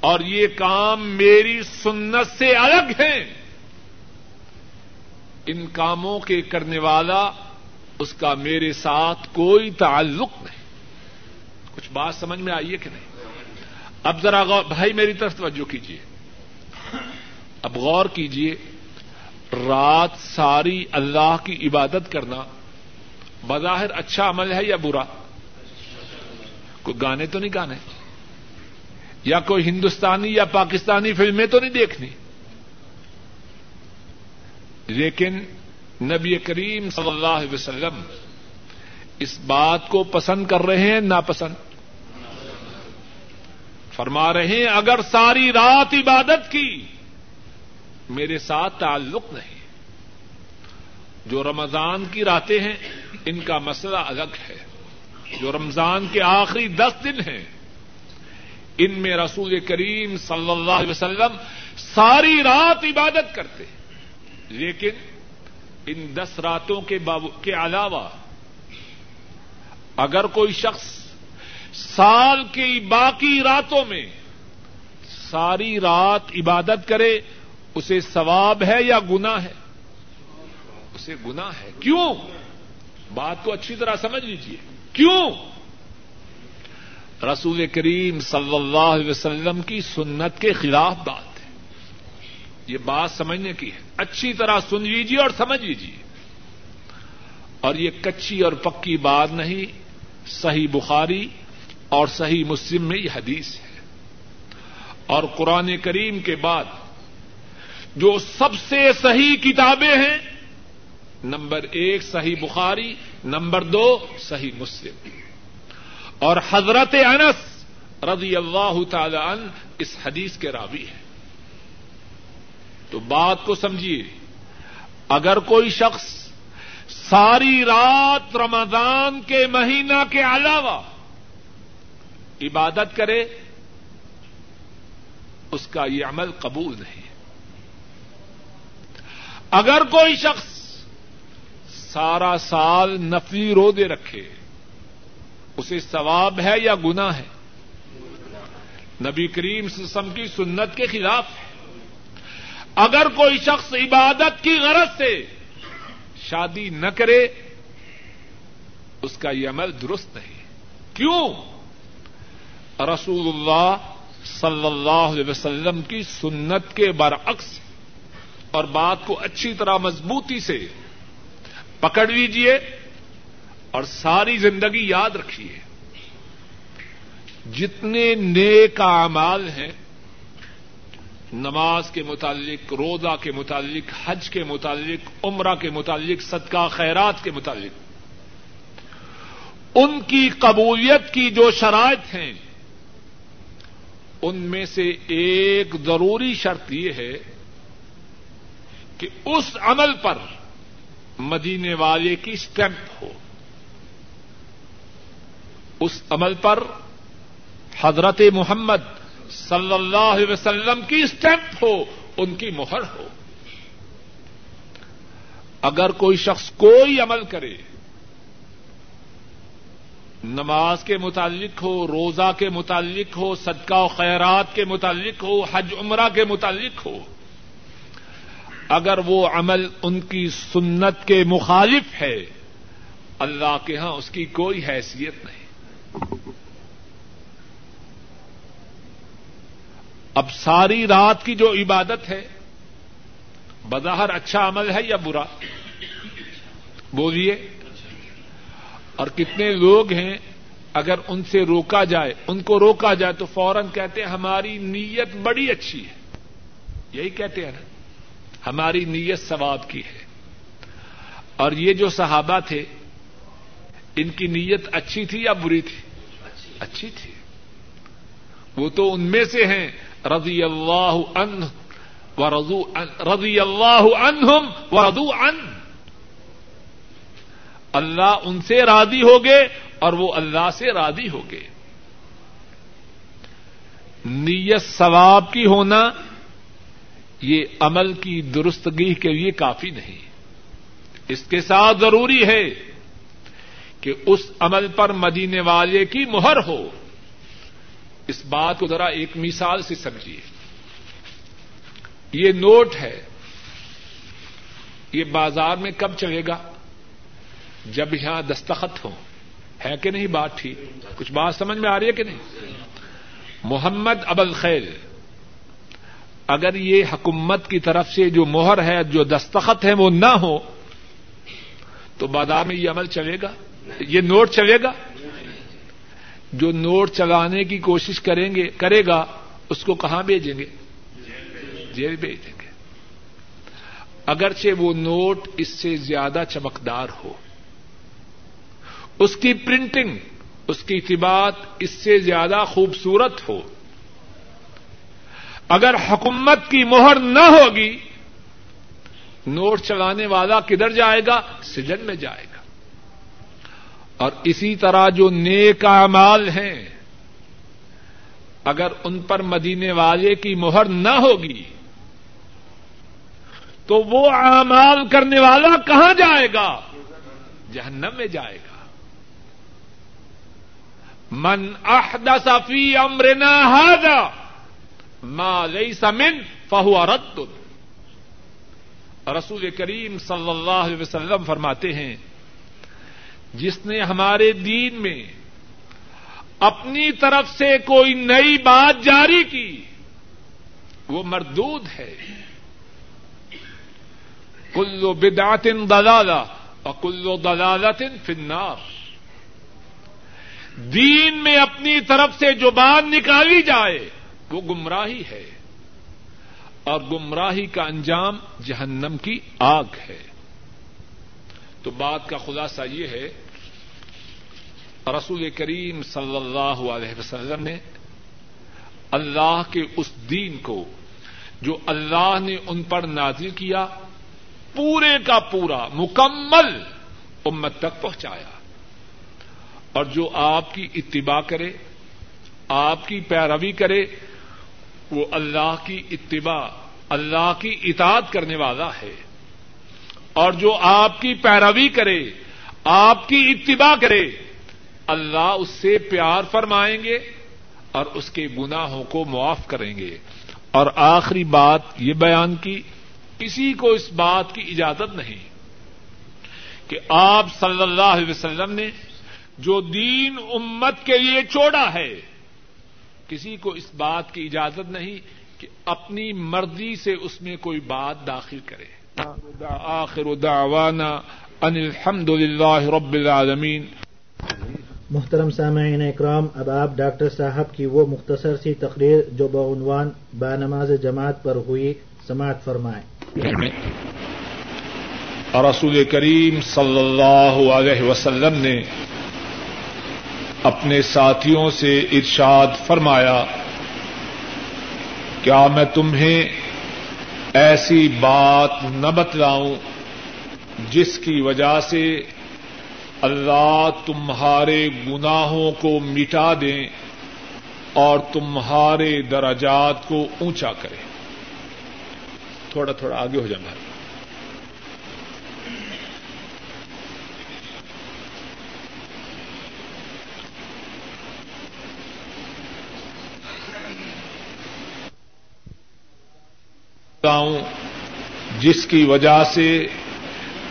اور یہ کام میری سنت سے الگ ہیں ان کاموں کے کرنے والا اس کا میرے ساتھ کوئی تعلق نہیں۔ کچھ بات سمجھ میں آئیے کہ نہیں؟ اب ذرا غور بھائی میری طرف توجہ کیجیے اب غور کیجیے رات ساری اللہ کی عبادت کرنا بظاہر اچھا عمل ہے یا برا؟ کوئی گانے تو نہیں گانے؟ یا کوئی ہندوستانی یا پاکستانی فلمیں تو نہیں دیکھنی؟ لیکن نبی کریم صلی اللہ علیہ وسلم اس بات کو پسند کر رہے ہیں ناپسند؟ فرما رہے ہیں، اگر ساری رات عبادت کی، میرے ساتھ تعلق نہیں۔ جو رمضان کی راتیں ہیں، ان کا مسئلہ الگ ہے۔ جو رمضان کے آخری دس دن ہیں، ان میں رسول کریم صلی اللہ علیہ وسلم ساری رات عبادت کرتے ہیں۔ لیکن ان دس راتوں کے کے علاوہ اگر کوئی شخص سال کی باقی راتوں میں ساری رات عبادت کرے، اسے ثواب ہے یا گنا ہے؟ اسے گنا ہے۔ کیوں؟ بات کو اچھی طرح سمجھ لیجیے کیوں؟ رسول کریم صلی اللہ علیہ وسلم کی سنت کے خلاف بات۔ یہ بات سمجھنے کی ہے۔ اچھی طرح سن لیجیے اور سمجھ لیجیے اور یہ کچی اور پکی بات نہیں، صحیح بخاری اور صحیح مسلم میں یہ حدیث ہے۔ اور قرآن کریم کے بعد جو سب سے صحیح کتابیں ہیں، نمبر ایک صحیح بخاری، نمبر دو صحیح مسلم۔ اور حضرت انس رضی اللہ تعالی عنہ اس حدیث کے راوی ہے تو بات کو سمجھیے، اگر کوئی شخص ساری رات رمضان کے مہینہ کے علاوہ عبادت کرے، اس کا یہ عمل قبول نہیں۔ اگر کوئی شخص سارا سال نفلی رودے رکھے، اسے ثواب ہے یا گنا ہے؟ نبی کریم سسم کی سنت کے خلاف ہے۔ اگر کوئی شخص عبادت کی غرض سے شادی نہ کرے، اس کا یہ عمل درست نہیں۔ کیوں؟ رسول اللہ صلی اللہ علیہ وسلم کی سنت کے برعکس اور بات کو اچھی طرح مضبوطی سے پکڑ لیجیے اور ساری زندگی یاد رکھیے۔ جتنے نیک اعمال ہیں نماز کے متعلق، روزہ کے متعلق، حج کے متعلق، عمرہ کے متعلق، صدقہ خیرات کے متعلق۔ ان کی قبولیت کی جو شرائط ہیں، ان میں سے ایک ضروری شرط یہ ہے کہ اس عمل پر مدینے والے کی اسٹمپ ہو۔ اس عمل پر حضرت محمد صلی اللہ علیہ وسلم کی اسٹمپ ہو، ان کی مہر ہو۔ اگر کوئی شخص کوئی عمل کرے، نماز کے متعلق ہو، روزہ کے متعلق ہو، صدقہ و خیرات کے متعلق ہو، حج عمرہ کے متعلق ہو، اگر وہ عمل ان کی سنت کے مخالف ہے، اللہ کے ہاں اس کی کوئی حیثیت نہیں۔ اب ساری رات کی جو عبادت ہے، بظاہر اچھا عمل ہے یا برا؟ بولیے۔ اور کتنے لوگ ہیں، اگر ان سے روکا جائے، ان کو روکا جائے تو فوراً کہتے ہیں، ہماری نیت بڑی اچھی ہے۔ یہی کہتے ہیں نا، ہماری نیت ثواب کی ہے۔ اور یہ جو صحابہ تھے، ان کی نیت اچھی تھی یا بری تھی؟ اچھی تھی۔ وہ تو ان میں سے ہیں۔ رضی اللہ عنہ و رضو رضی اللہ عنہم و ردو ان اللہ ان سے رادی ہو گئے اور وہ اللہ سے رادی ہو گئے نیت ثواب کی ہونا یہ عمل کی درستگی کے لیے کافی نہیں۔ اس کے ساتھ ضروری ہے کہ اس عمل پر مدینے والے کی مہر ہو۔ اس بات کو ذرا ایک مثال سے سمجھیے۔ یہ نوٹ ہے، یہ بازار میں کب چلے گا؟ جب یہاں دستخط ہو ہے کہ نہیں بات ٹھیک؟ کچھ بات سمجھ میں آ رہی ہے کہ نہیں؟ محمد ابل خیر اگر یہ حکومت کی طرف سے جو مہر ہے، جو دستخط ہے، وہ نہ ہو، تو بازار میں یہ عمل چلے گا؟ یہ نوٹ چلے گا؟ جو نوٹ چلانے کی کوشش کریں گے، کرے گا، اس کو کہاں بھیجیں گے؟ جیل بھیج دیں گے۔ اگرچہ وہ نوٹ اس سے زیادہ چمکدار ہو، اس کی پرنٹنگ، اس کی اتباط اس سے زیادہ خوبصورت ہو، اگر حکومت کی مہر نہ ہوگی، نوٹ چلانے والا کدھر جائے گا؟ سجن میں جائے گا۔ اور اسی طرح جو نیک اعمال ہیں، اگر ان پر مدینے والے کی مہر نہ ہوگی، تو وہ اعمال کرنے والا کہاں جائے گا؟ جہنم میں جائے گا۔ من احدث فی امرنا هذا ما ليس من فهو رد۔ رسول کریم صلی اللہ علیہ وسلم فرماتے ہیں جس نے ہمارے دین میں اپنی طرف سے کوئی نئی بات جاری کی، وہ مردود ہے۔ کلو بدعتن دلالا اور کلو دلالتن فنار دین میں اپنی طرف سے جو بات نکالی جائے، وہ گمراہی ہے۔ اور گمراہی کا انجام جہنم کی آگ ہے۔ تو بات کا خلاصہ یہ ہے رسول کریم صلی اللہ علیہ وسلم نے اللہ کے اس دین کو جو اللہ نے ان پر نازل کیا، پورے کا پورا، مکمل امت تک پہنچایا۔ اور جو آپ کی اتباع کرے، آپ کی پیروی کرے، وہ اللہ کی اتباع، اللہ کی اطاعت کرنے والا ہے۔ اور جو آپ کی پیروی کرے، آپ کی اتباع کرے اللہ اس سے پیار فرمائیں گے اور اس کے گناہوں کو معاف کریں گے۔ اور آخری بات یہ بیان کی، کسی کو اس بات کی اجازت نہیں کہ آپ صلی اللہ علیہ وسلم نے جو دین امت کے لیے چوڑا ہے، کسی کو اس بات کی اجازت نہیں کہ اپنی مرضی سے اس میں کوئی بات داخل کرے۔ آخر دعوانا ان الحمد للہ رب العالمین۔ محترم سامعین اکرام، اب آپ ڈاکٹر صاحب کی وہ مختصر سی تقریر جو بعنوان بانماز جماعت پر ہوئی، سماعت فرمائیں۔ رسول کریم صلی اللہ علیہ وسلم نے اپنے ساتھیوں سے ارشاد فرمایا، کیا میں تمہیں ایسی بات نہ بتلاؤں جس کی وجہ سے اللہ تمہارے گناہوں کو مٹا دیں اور تمہارے درجات کو اونچا کرے۔ تھوڑا تھوڑا آگے ہو جانا جس کی وجہ سے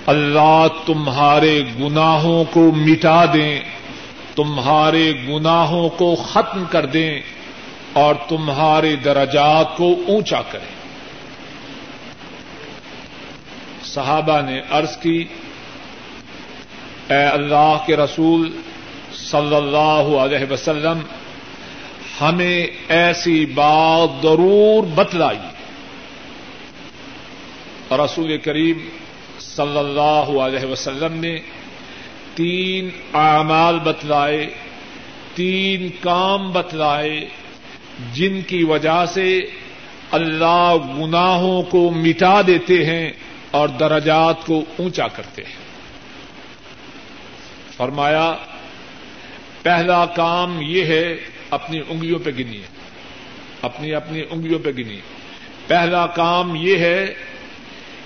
اللہ تمہارے گناہوں کو مٹا دیں، تمہارے گناہوں کو ختم کر دیں اور تمہارے درجات کو اونچا کریں۔ صحابہ نے عرض کی، اے اللہ کے رسول صلی اللہ علیہ وسلم، ہمیں ایسی بات ضرور بتلائی رسول کریم صلی اللہ علیہ وسلم نے تین اعمال بتلائے، تین کام بتلائے، جن کی وجہ سے اللہ گناہوں کو مٹا دیتے ہیں اور درجات کو اونچا کرتے ہیں۔ فرمایا، پہلا کام یہ ہے، اپنی انگلیوں پہ گنیے۔ اپنی اپنی انگلیوں پہ گنیے۔ پہلا کام یہ ہے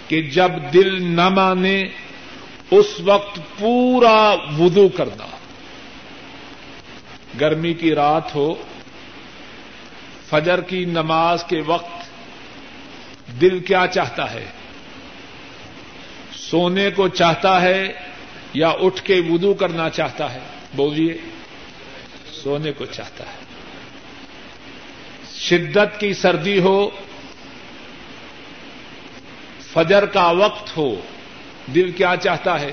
کہ جب دل نہ مانے، اس وقت پورا وضو کرنا۔ گرمی کی رات ہو، فجر کی نماز کے وقت دل کیا چاہتا ہے؟ سونے کو چاہتا ہے یا اٹھ کے وضو کرنا چاہتا ہے؟ بولیے، سونے کو چاہتا ہے۔ شدت کی سردی ہو فجر کا وقت ہو، دل کیا چاہتا ہے؟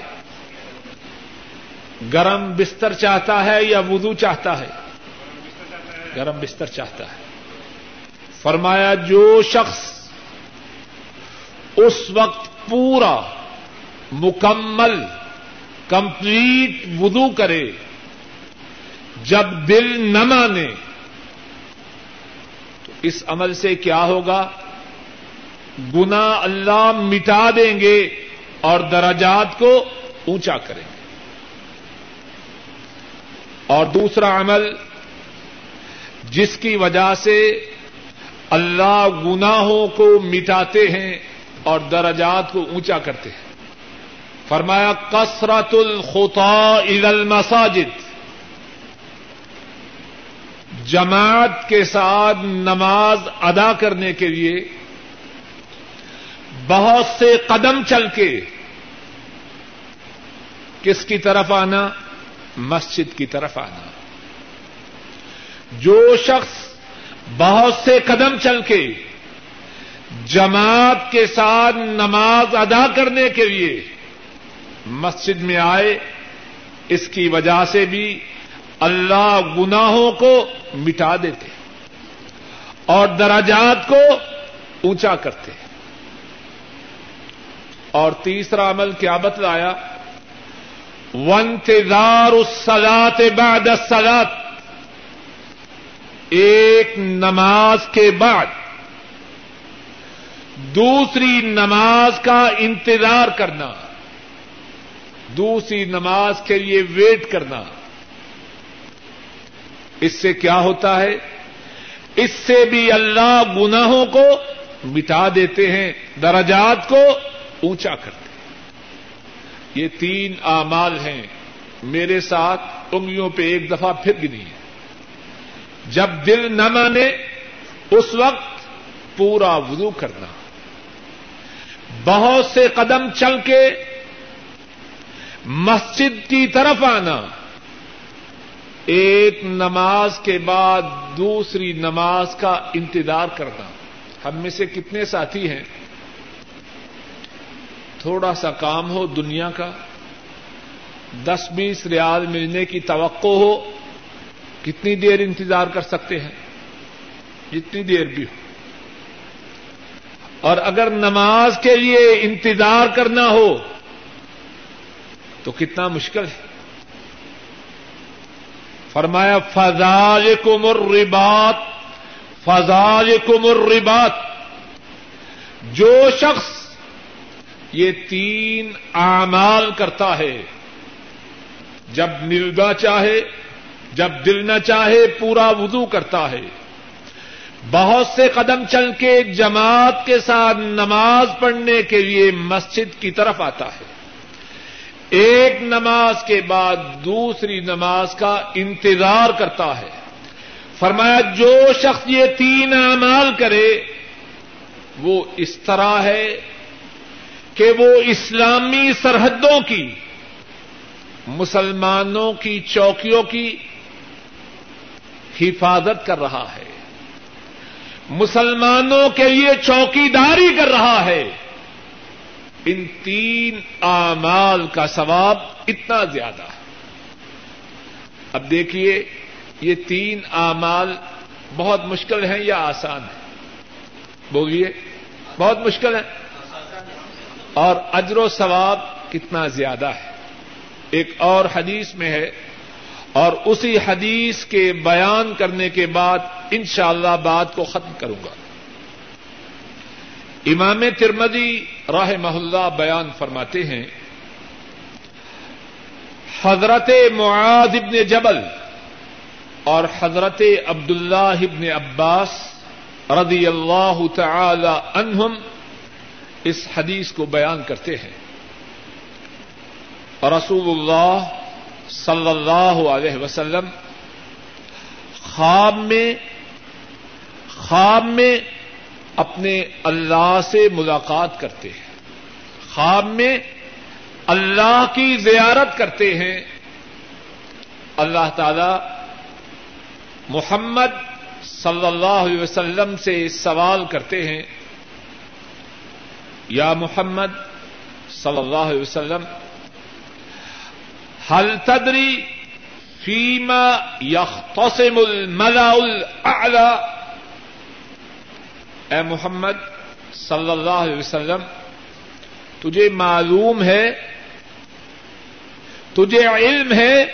گرم بستر چاہتا ہے یا وضو چاہتا ہے؟ گرم بستر چاہتا ہے۔ فرمایا، جو شخص اس وقت پورا، مکمل، کمپلیٹ وضو کرے، جب دل نہ مانے، تو اس عمل سے کیا ہوگا؟ گنا اللہ مٹا دیں گے اور درجات کو اونچا کریں گے۔ اور دوسرا عمل، جس کی وجہ سے اللہ گناہوں کو مٹاتے ہیں اور درجات کو اونچا کرتے ہیں۔ فرمایا کثرت الخطا المساجد۔ جماعت کے ساتھ نماز ادا کرنے کے لیے بہت سے قدم چل کے کس کی طرف آنا؟ مسجد کی طرف آنا۔ جو شخص بہت سے قدم چل کے جماعت کے ساتھ نماز ادا کرنے کے لیے مسجد میں آئے، اس کی وجہ سے بھی اللہ گناہوں کو مٹا دیتے اور دراجات کو اونچا کرتے۔ ہیں اور تیسرا عمل کیا بتلایا ونتظار الصلاة بعد الصلاة۔ ایک نماز کے بعد۔ دوسری نماز کا انتظار کرنا۔ دوسری نماز کے لیے ویٹ کرنا۔ اس سے کیا ہوتا ہے؟ اس سے بھی اللہ گناہوں کو مٹا دیتے ہیں، درجات کو اونچا کرتے یہ تین اعمال ہیں۔ میرے ساتھ انگلیوں پہ ایک دفعہ پھر گنی ہے۔ جب دل نہ مانے، اس وقت پورا وضو کرنا۔ بہت سے قدم چل کے مسجد کی طرف آنا۔ ایک نماز کے بعد دوسری نماز کا انتظار کرنا۔ ہم میں سے کتنے ساتھی ہیں؟ تھوڑا سا کام ہو دنیا کا، دس بیس ریال ملنے کی توقع ہو، کتنی دیر انتظار کر سکتے ہیں؟ جتنی دیر بھی ہو۔ اور اگر نماز کے لیے انتظار کرنا ہو، تو کتنا مشکل ہے۔ فرمایا فضال کو مر ربات فضال کو مر ربات جو شخص یہ تین اعمال کرتا ہے۔ جب نلگا چاہے، جب دل نہ چاہے، پورا وضو کرتا ہے۔ بہت سے قدم چل کے جماعت کے ساتھ نماز پڑھنے کے لیے مسجد کی طرف آتا ہے۔ ایک نماز کے بعد دوسری نماز کا انتظار کرتا ہے۔ فرمایا، جو شخص یہ تین اعمال کرے، وہ اس طرح ہے کہ وہ اسلامی سرحدوں کی، مسلمانوں کی، چوکیوں کی حفاظت کر رہا ہے۔ مسلمانوں کے لیے چوکیداری کر رہا ہے۔ ان تین اعمال کا ثواب اتنا زیادہ۔ ہے اب دیکھیے، یہ تین اعمال بہت مشکل ہیں یا آسان ہے بولیے، بہت مشکل ہے اور اجر و ثواب کتنا زیادہ ہے۔ ایک اور حدیث میں ہے اور اسی حدیث کے بیان کرنے کے بعد انشاءاللہ اللہ بات کو ختم کروں گا۔ امام ترمدی راہ محلہ بیان فرماتے ہیں، حضرت معاذ ابن جبل اور حضرت عبد اللہ ابن عباس رضی اللہ تعالی عنہم اس حدیث کو بیان کرتے ہیں۔ رسول اللہ صلی اللہ علیہ وسلم خواب میں خواب میں اپنے اللہ سے ملاقات کرتے ہیں۔ خواب میں اللہ کی زیارت کرتے ہیں۔ اللہ تعالی محمد صلی اللہ علیہ وسلم سے سوال کرتے ہیں۔ یا محمد صلی اللہ علیہ وسلم حل تدری فیما یختصم الملا الاعلی؟ اے محمد صلی اللہ علیہ وسلم، تجھے معلوم ہے، تجھے علم ہے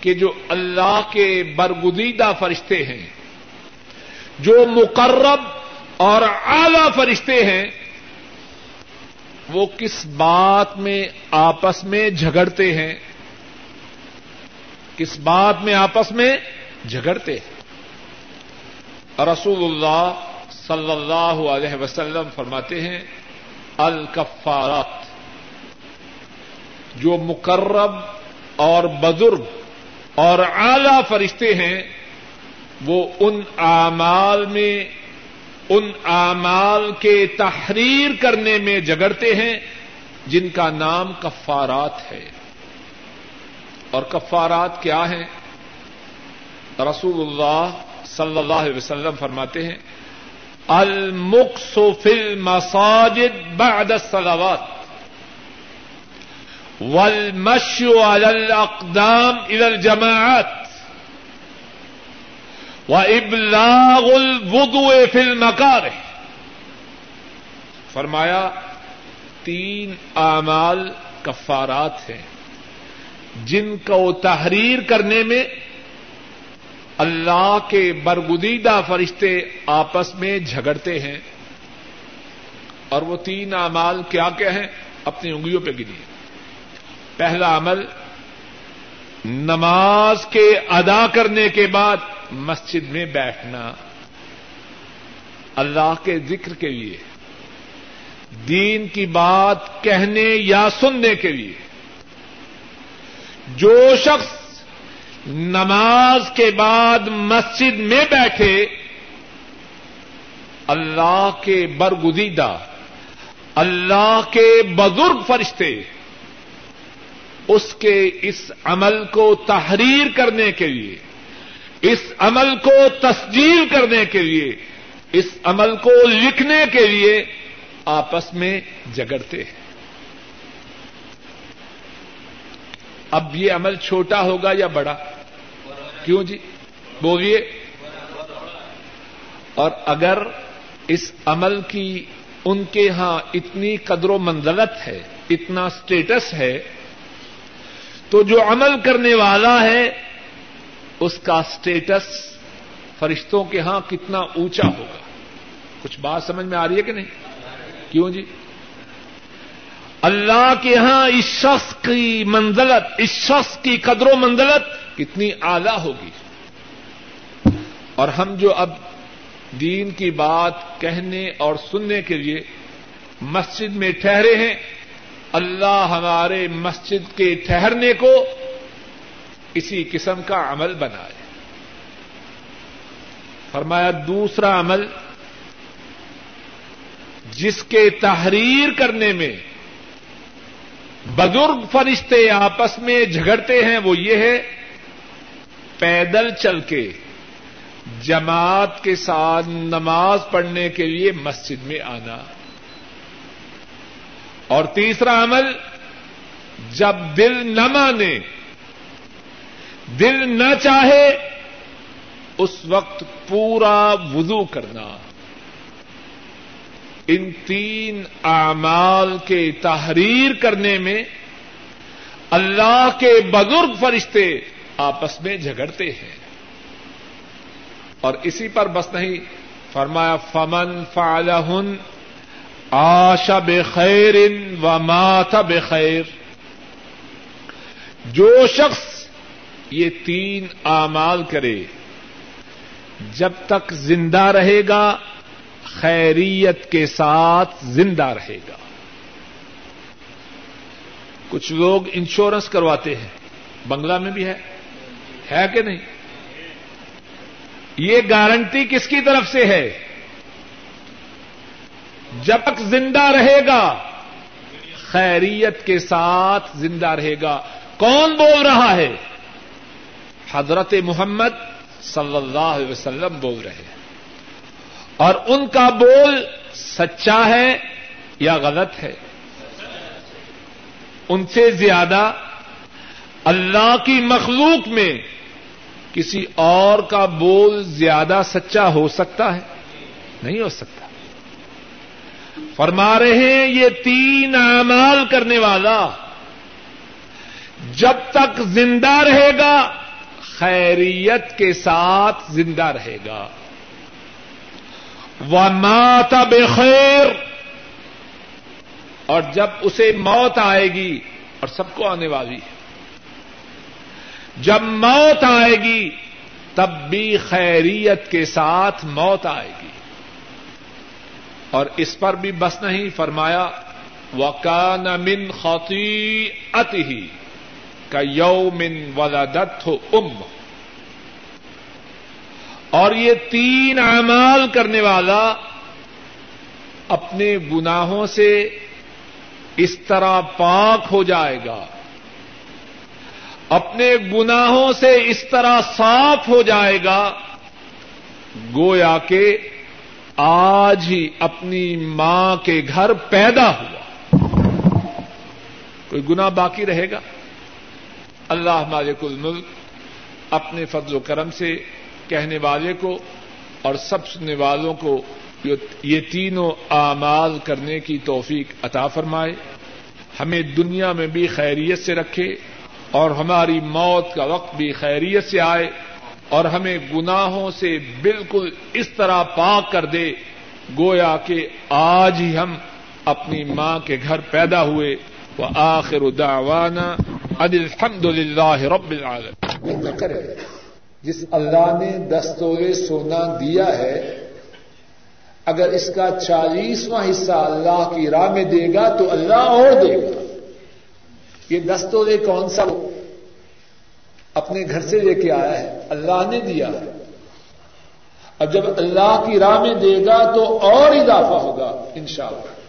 کہ جو اللہ کے برگزیدہ فرشتے ہیں، جو مقرب اور اعلی فرشتے ہیں وہ کس بات میں آپس میں جھگڑتے ہیں؟ کس بات میں آپس میں جھگڑتے ہیں؟ رسول اللہ صلی اللہ علیہ وسلم فرماتے ہیں، الکفارات، جو مقرب اور بزرگ اور اعلی فرشتے ہیں، وہ ان اعمال میں ان اعمال کے تحریر کرنے میں جگڑتے ہیں جن کا نام کفارات ہے۔ اور کفارات کیا ہیں؟ رسول اللہ صلی اللہ علیہ وسلم فرماتے ہیں، المقص فی المساجد بعد الصلوات والمشي على الاقدام الى الجماعات۔ و ابلاغ الوضوء فی المکار فرمایا، تین اعمال کفارات ہیں۔ جن کو تحریر کرنے میں اللہ کے برگدیدہ فرشتے آپس میں جھگڑتے ہیں۔ اور وہ تین اعمال کیا کیا ہیں؟ اپنی انگلیوں پہ گری پہلا عمل نماز کے ادا کرنے کے بعد مسجد میں بیٹھنا، اللہ کے ذکر کے لیے، دین کی بات کہنے یا سننے کے لیے۔ جو شخص نماز کے بعد مسجد میں بیٹھے، اللہ کے برگزیدہ، اللہ کے بزرگ فرشتے اس کے اس عمل کو تحریر کرنے کے لیے، اس عمل کو تسجیل کرنے کے لیے، اس عمل کو لکھنے کے لیے آپس میں جگڑتے ہیں۔ اب یہ عمل چھوٹا ہوگا یا بڑا؟ کیوں جی؟ بولیے۔ اور اگر اس عمل کی ان کے ہاں اتنی قدر و منزلت ہے، اتنا اسٹیٹس ہے تو جو عمل کرنے والا ہے، اس کا اسٹیٹس فرشتوں کے ہاں کتنا اونچا ہوگا۔ کچھ بات سمجھ میں آ رہی ہے کہ نہیں؟ کیوں جی؟ اللہ کے ہاں اس شخص کی منزلت، اس شخص کی قدر و منزلت کتنی اعلی ہوگی۔ اور ہم جو اب دین کی بات کہنے اور سننے کے لیے مسجد میں ٹھہرے ہیں اللہ ہمارے مسجد کے ٹھہرنے کو اسی قسم کا عمل بنائے۔ فرمایا دوسرا عمل، جس کے تحریر کرنے میں بزرگ فرشتے آپس میں جھگڑتے ہیں، وہ یہ ہے، پیدل چل کے جماعت کے ساتھ نماز پڑھنے کے لیے مسجد میں آنا۔ اور تیسرا عمل، جب دل نہ مانے، دل نہ چاہے، اس وقت پورا وضو کرنا۔ ان تین اعمال کے تحریر کرنے میں اللہ کے بزرگ فرشتے آپس میں جھگڑتے ہیں۔ اور اسی پر بس نہیں، فرمایا، فمن فعلہن آشا بخیر و ماتا بخیر۔ جو شخص یہ تین اعمال کرے، جب تک زندہ رہے گا، خیریت کے ساتھ زندہ رہے گا۔ کچھ لوگ انشورنس کرواتے ہیں۔ بنگلہ میں بھی ہے۔ ہے کہ نہیں؟ یہ گارنٹی کس کی طرف سے ہے؟ جب تک زندہ رہے گا، خیریت کے ساتھ زندہ رہے گا۔ کون بول رہا ہے؟ حضرت محمد صلی اللہ علیہ وسلم بول رہے ہیں۔ اور ان کا بول سچا ہے یا غلط ہے؟ ان سے زیادہ اللہ کی مخلوق میں کسی اور کا بول زیادہ سچا ہو سکتا ہے؟ نہیں ہو سکتا۔ فرما رہے ہیں، یہ تین اعمال کرنے والا جب تک زندہ رہے گا، خیریت کے ساتھ زندہ رہے گا۔ وہ ماتا بخیر اور جب اسے موت آئے گی، اور سب کو آنے والی ہے۔ جب موت آئے گی، تب بھی خیریت کے ساتھ موت آئے گی۔ اور اس پر بھی بس نہیں فرمایا وکان من خوتی ات ہی کا یو من ولادت ہو ام اور یہ تین اعمال کرنے والا اپنے گناہوں سے اس طرح پاک ہو جائے گا۔ اپنے گناہوں سے اس طرح صاف ہو جائے گا۔ گویا کہ آج ہی اپنی ماں کے گھر پیدا ہوا۔ کوئی گنا باقی رہے گا؟ اللہ مالک الملک اپنے فضل و کرم سے کہنے والے کو اور سب سننے والوں کو یہ تینوں اعمال کرنے کی توفیق عطا فرمائے۔ ہمیں دنیا میں بھی خیریت سے رکھے اور ہماری موت کا وقت بھی خیریت سے آئے۔ اور ہمیں گناہوں سے بالکل اس طرح پاک کر دے، گویا کہ آج ہی ہم اپنی ماں کے گھر پیدا ہوئے۔ وہ آخر دعوانا ان الحمد للہ رب العالمین۔ جس اللہ نے دستور سونا دیا ہے، اگر اس کا چالیسواں حصہ اللہ کی راہ میں دے گا تو اللہ اور دے گا۔ یہ دستور کون سا اپنے گھر سے لے کے آیا ہے۔ اللہ نے دیا۔ ہے اب جب اللہ کی راہ میں دے گا تو اور اضافہ ہوگا، انشاءاللہ۔